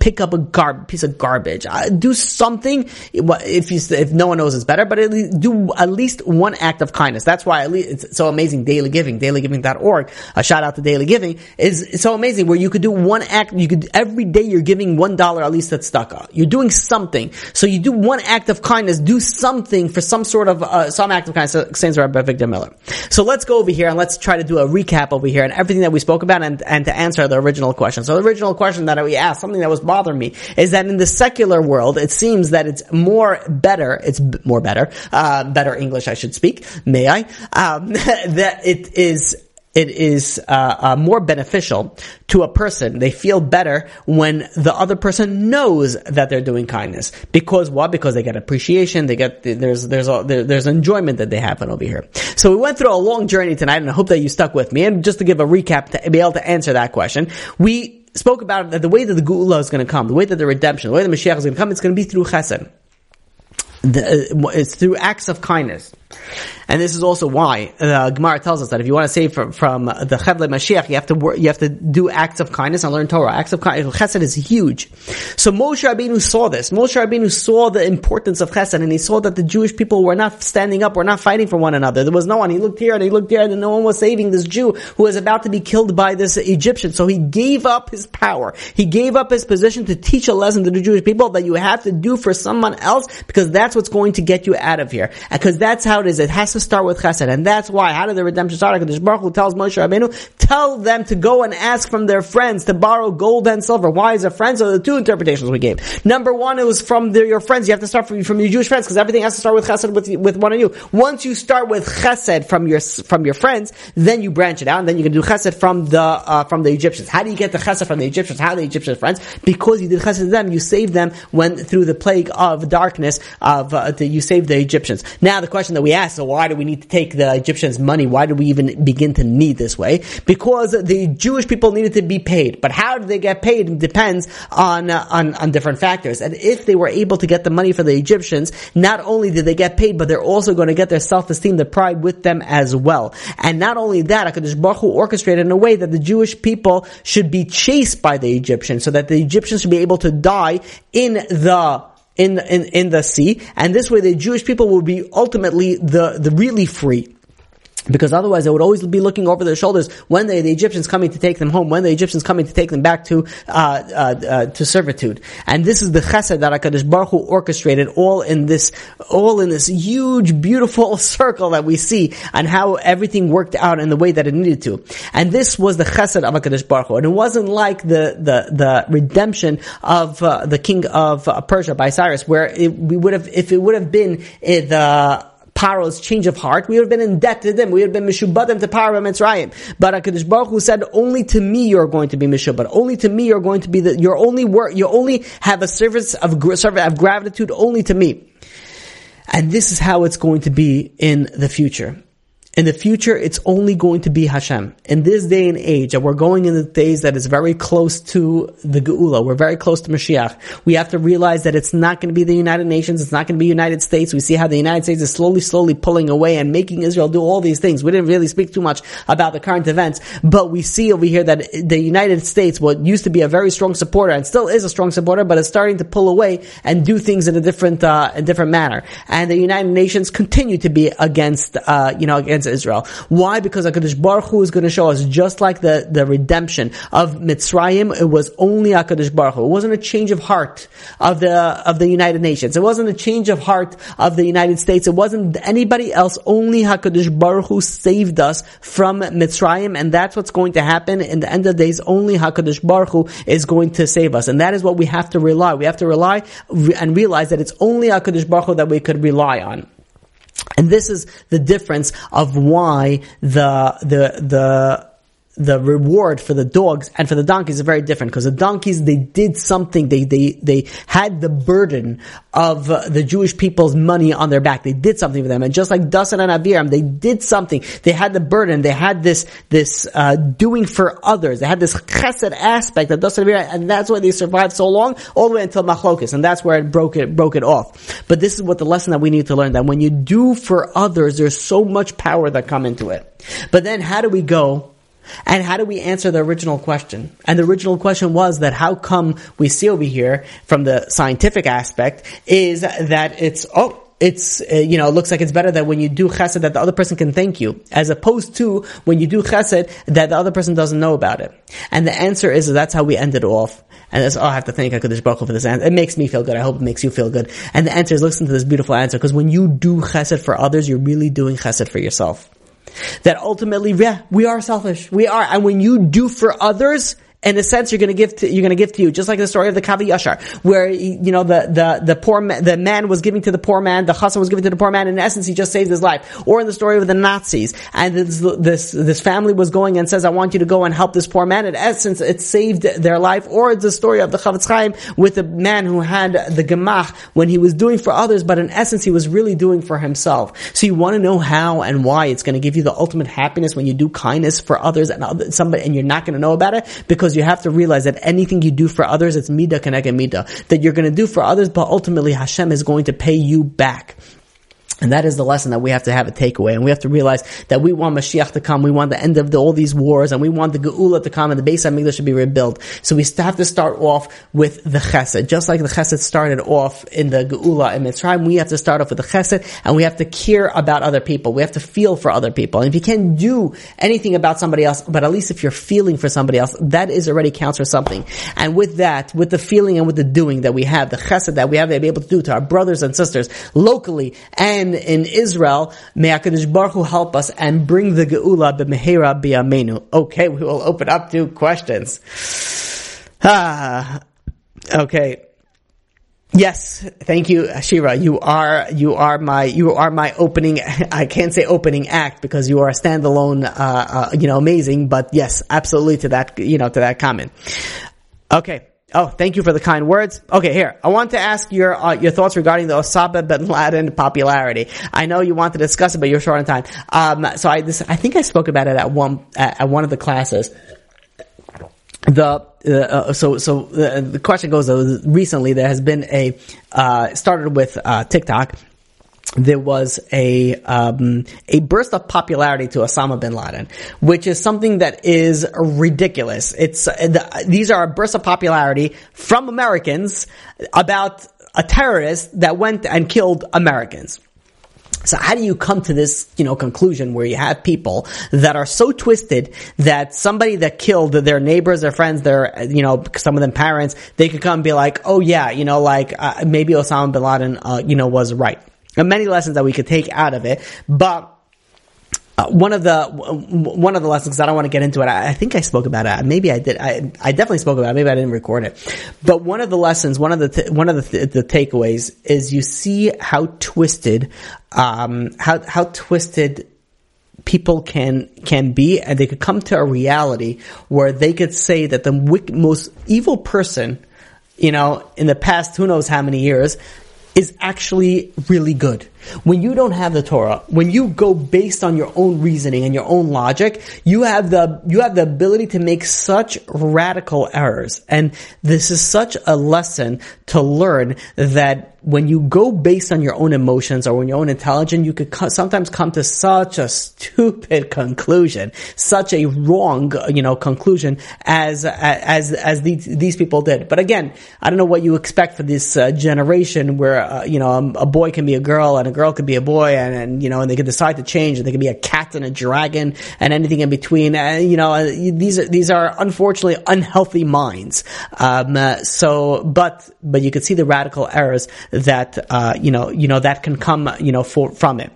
pick up a gar- piece of garbage. Uh, do something if you if no one knows it's better, but at least do at least one act of kindness. That's why at least it's so amazing. Daily Giving, dailygiving.org. A shout out to Daily Giving is so amazing where you could do one act. You could every day you're giving one dollar at least that's stuck. You're doing something. So you do one act of kindness. Do something for some sort of uh, some act of kindness. Saints by Avigdor Miller. So let's go over here and let's try to do a recap over here and everything that we spoke about and and to answer the original question. So the original question that we asked asked, something that was bothering me, is that in the secular world, it seems that it's more better, it's more better, uh, better English I should speak, may I, um, <laughs> that it is it is uh, uh, more beneficial to a person. They feel better when the other person knows that they're doing kindness. Because what? Because they get appreciation. They get there's there's a, there's enjoyment that they have over here. So we went through a long journey tonight, and I hope that you stuck with me. And just to give a recap to be able to answer that question, we spoke about that the way that the Geula is going to come, the way that the redemption, the way the Mashiach is going to come, it's going to be through Chesed. The, uh, it's through acts of kindness. And this is also why uh, Gemara tells us that if you want to save from, from the Chevle Mashiach, you have to work, you have to do acts of kindness and learn Torah. Acts of kindness, Chesed is huge. So Moshe Rabbeinu saw this. Moshe Rabbeinu saw the importance of Chesed, and he saw that the Jewish people were not standing up, were not fighting for one another. There was no one. He looked here and he looked there, and no one was saving this Jew who was about to be killed by this Egyptian. So he gave up his power. He gave up his position to teach a lesson to the Jewish people that you have to do for someone else because that's what's going to get you out of here. Because that's how it is. It has to start with chesed. And that's why, how did the redemption start? HaKadosh Baruch Hu tells Moshe Rabbeinu, tell them to go and ask from their friends to borrow gold and silver. Why is a friends? So the two interpretations we gave. Number one, it was from your friends. You have to start from, from your Jewish friends because everything has to start with chesed with, with one of you. Once you start with chesed from your, from your friends, then you branch it out and then you can do chesed from the, uh, from the Egyptians. How do you get the chesed from the Egyptians? How the Egyptians friends? Because you did chesed to them, you saved them when through the plague of darkness of, uh, you saved the Egyptians. Now the question that we ask, so why do we need to take the Egyptians' money. Why do we even begin to need this way? Because the Jewish people needed to be paid. But how did they get paid? Depends on, uh, on, on different factors. And if they were able to get the money for the Egyptians, not only did they get paid, but they're also going to get their self-esteem, their pride with them as well. And not only that, HaKadosh Baruch Hu orchestrated in a way that the Jewish people should be chased by the Egyptians, so that the Egyptians should be able to die in the in, in, in the sea, and this way the Jewish people will be ultimately the, the really free. Because otherwise they would always be looking over their shoulders when they, the Egyptians coming to take them home, when the Egyptians coming to take them back to, uh, uh, uh, to servitude. And this is the chesed that HaKadosh Baruch Hu orchestrated all in this, all in this huge, beautiful <laughs> circle that we see and how everything worked out in the way that it needed to. And this was the chesed of HaKadosh Baruch Hu. And it wasn't like the, the, the redemption of uh, the king of uh, Persia by Cyrus, where it, we would have, if it would have been the, Paro's change of heart, we would have been in debt to them. We would have been mishubadim to Paro Mitzrayim. But HaKadosh Baruch Hu said, only to me you're going to be mishubad. Only to me you're going to be the, you're only work, you only have a service of, service of gratitude only to me. And this is how it's going to be in the future. In the future, it's only going to be Hashem. In this day and age, and we're going in the days that is very close to the Geula, we're very close to Mashiach. We have to realize that it's not going to be the United Nations, it's not going to be United States. We see how the United States is slowly, slowly pulling away and making Israel do all these things. We didn't really speak too much about the current events, but we see over here that the United States, what used to be a very strong supporter and still is a strong supporter, but is starting to pull away and do things in a different, uh, a different manner. And the United Nations continue to be against, uh, you know, against Israel. Why? Because HaKadosh Baruch Hu is going to show us just like the, the redemption of Mitzrayim, it was only HaKadosh Baruch Hu. It wasn't a change of heart of the, of the United Nations. It wasn't a change of heart of the United States. It wasn't anybody else. Only HaKadosh Baruch Hu saved us from Mitzrayim, and that's what's going to happen. In the end of days, only HaKadosh Baruch Hu is going to save us. And that is what we have to rely. We have to rely and realize that it's only HaKadosh Baruch Hu that we could rely on. And this is the difference of why the, the, the, the reward for the dogs and for the donkeys is very different because the donkeys they did something they they they had the burden of uh, the Jewish people's money on their back. They did something for them. And just like Dasan and Aviram they did something. They had the burden. They had this this uh, doing for others. They had this chesed aspect of Dasan and Aviram and that's why they survived so long all the way until Machlokas. And that's where it broke it broke it off. But this is what the lesson that we need to learn that when you do for others there's so much power that come into it. But then how do we go and how do we answer the original question? And the original question was that how come we see over here from the scientific aspect is that it's, oh, it's uh, you know it looks like it's better that when you do chesed that the other person can thank you as opposed to when you do chesed that the other person doesn't know about it and the answer is that's how we ended off and oh, I have to thank HaKadosh Baruch Hu for this answer. It makes me feel good. I hope it makes you feel good. And the answer is listen to this beautiful answer because when you do chesed for others, you're really doing chesed for yourself. That ultimately, yeah, we are selfish. We are. And when you do for others, in a sense, you're going to give to, you're going to give to you, just like the story of the Kav HaYashar, where, you know, the, the, the poor man, the man was giving to the poor man, the chassan was giving to the poor man, in essence, he just saved his life. Or in the story of the Nazis, and this, this, this family was going and says, I want you to go and help this poor man. In essence, it saved their life. Or it's the story of the Chofetz Chaim with the man who had the Gemach when he was doing for others, but in essence, he was really doing for himself. So you want to know how and why it's going to give you the ultimate happiness when you do kindness for others and other, somebody, and you're not going to know about it because you have to realize that anything you do for others, it's midah keneged midah. That you're going to do for others, but ultimately Hashem is going to pay you back. And that is the lesson that we have to have a takeaway. And we have to realize that we want Mashiach to come. We want the end of the, all these wars and we want the Geula to come and the Beis HaMikdash should be rebuilt. So we have to start off with the Chesed. Just like the Chesed started off in the Geula in Mitzrayim, we have to start off with the Chesed and we have to care about other people. We have to feel for other people. And if you can't do anything about somebody else, but at least if you're feeling for somebody else, that is already counts for something. And with that, with the feeling and with the doing that we have, the Chesed that we have to be able to do to our brothers and sisters locally and in Israel, may HaKadosh Baruch Hu help us and bring the Geula b'mehera b'yameinu. Okay, we will open up to questions. Ah, okay. Yes, thank you, Shira. You are you are my you are my opening. I can't say opening act because you are a standalone, uh, uh, you know, amazing. But yes, absolutely to that you know to that comment. Okay. Oh, thank you for the kind words. Okay, here. I want to ask your uh, your thoughts regarding the Osama bin Laden popularity. I know you want to discuss it, but you're short on time. Um, so I this, I think I spoke about it at one at, at one of the classes. The uh, so so the, the question goes. Uh, recently, there has been a uh, started with uh, TikTok there was a um, a burst of popularity to Osama bin Laden, which is something that is ridiculous. It's uh, the, these are a burst of popularity from Americans about a terrorist that went and killed Americans. So how do you come to this, you know, conclusion where you have people that are so twisted that somebody that killed their neighbors, their friends, their, you know, some of them parents, they could come and be like, oh yeah, you know, like, uh, maybe Osama bin Laden, uh, you know, was right many lessons that we could take out of it, but uh, one of the one of the lessons I don't want to get into it. I, I, think I spoke about it. Maybe I did. I, I definitely spoke about it. Maybe I didn't record it. But one of the lessons, one of the th- one of the, th- the takeaways is you see how twisted, um, how how twisted people can can be, and they could come to a reality where they could say that the most evil person, you know, in the past, who knows how many years, is actually really good. When you don't have the Torah, when you go based on your own reasoning and your own logic, you have the, you have the ability to make such radical errors. And this is such a lesson to learn that when you go based on your own emotions or when your own intelligence, you could co- sometimes come to such a stupid conclusion, such a wrong, you know, conclusion as, as, as these, these people did. But again, I don't know what you expect for this uh, generation where, uh, you know, a, a boy can be a girl and a girl could be a boy and, and you know, and they could decide to change and they could be a cat and a dragon and anything in between. And, you know, uh, these are, these are unfortunately unhealthy minds. Um, uh, so, but, but you could see the radical errors that, uh, you know, you know, that can come, you know, for, from it.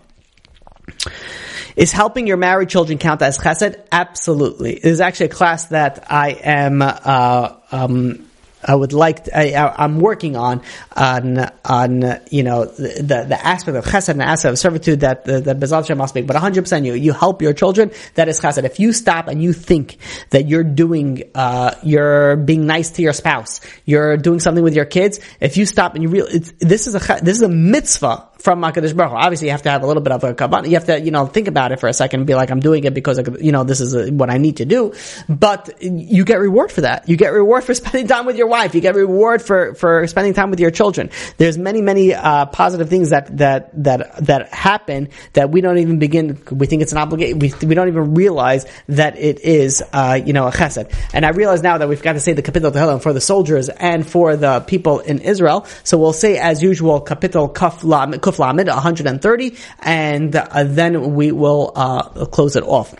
Is helping your married children count as chesed? Absolutely. It is actually a class that I am, uh, um, I would like to, I, am working on on on you know the the aspect of chesed and aspect of servitude that that Bezal Hashem must make. But 100 percent you you help your children. That is chesed. If you stop and you think that you're doing uh, you're being nice to your spouse, you're doing something with your kids. If you stop and you real this is a this is a mitzvah from Hakadosh Baruch. Obviously, you have to have a little bit of a kavanah. You have to, you know, think about it for a second and be like, I'm doing it because, you know, this is what I need to do. But you get reward for that. You get reward for <laughs> spending time with your wife. You get reward for, for spending time with your children. There's many, many, uh, positive things that, that, that, that happen that we don't even begin, we think it's an obligation. We, we don't even realize that it is, uh, you know, a chesed. And I realize now that we've got to say the kapitel tehillim for the soldiers and for the people in Israel. So we'll say as usual, kapitel kaf lam, Kuf Lamed, 130, and uh, then we will uh, close it off.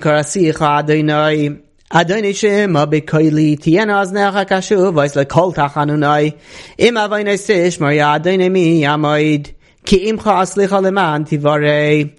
Karasicha Adonai, Adonai Aznecha Lekol Tachanunai, Im Sish, Adonai Mi Ki Imcha Aslicha Leman Tivarei,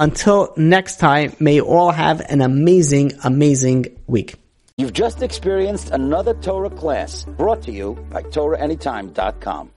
Until next time, may you all have an amazing, amazing week. You've just experienced another Torah class brought to you by TorahAnytime.com.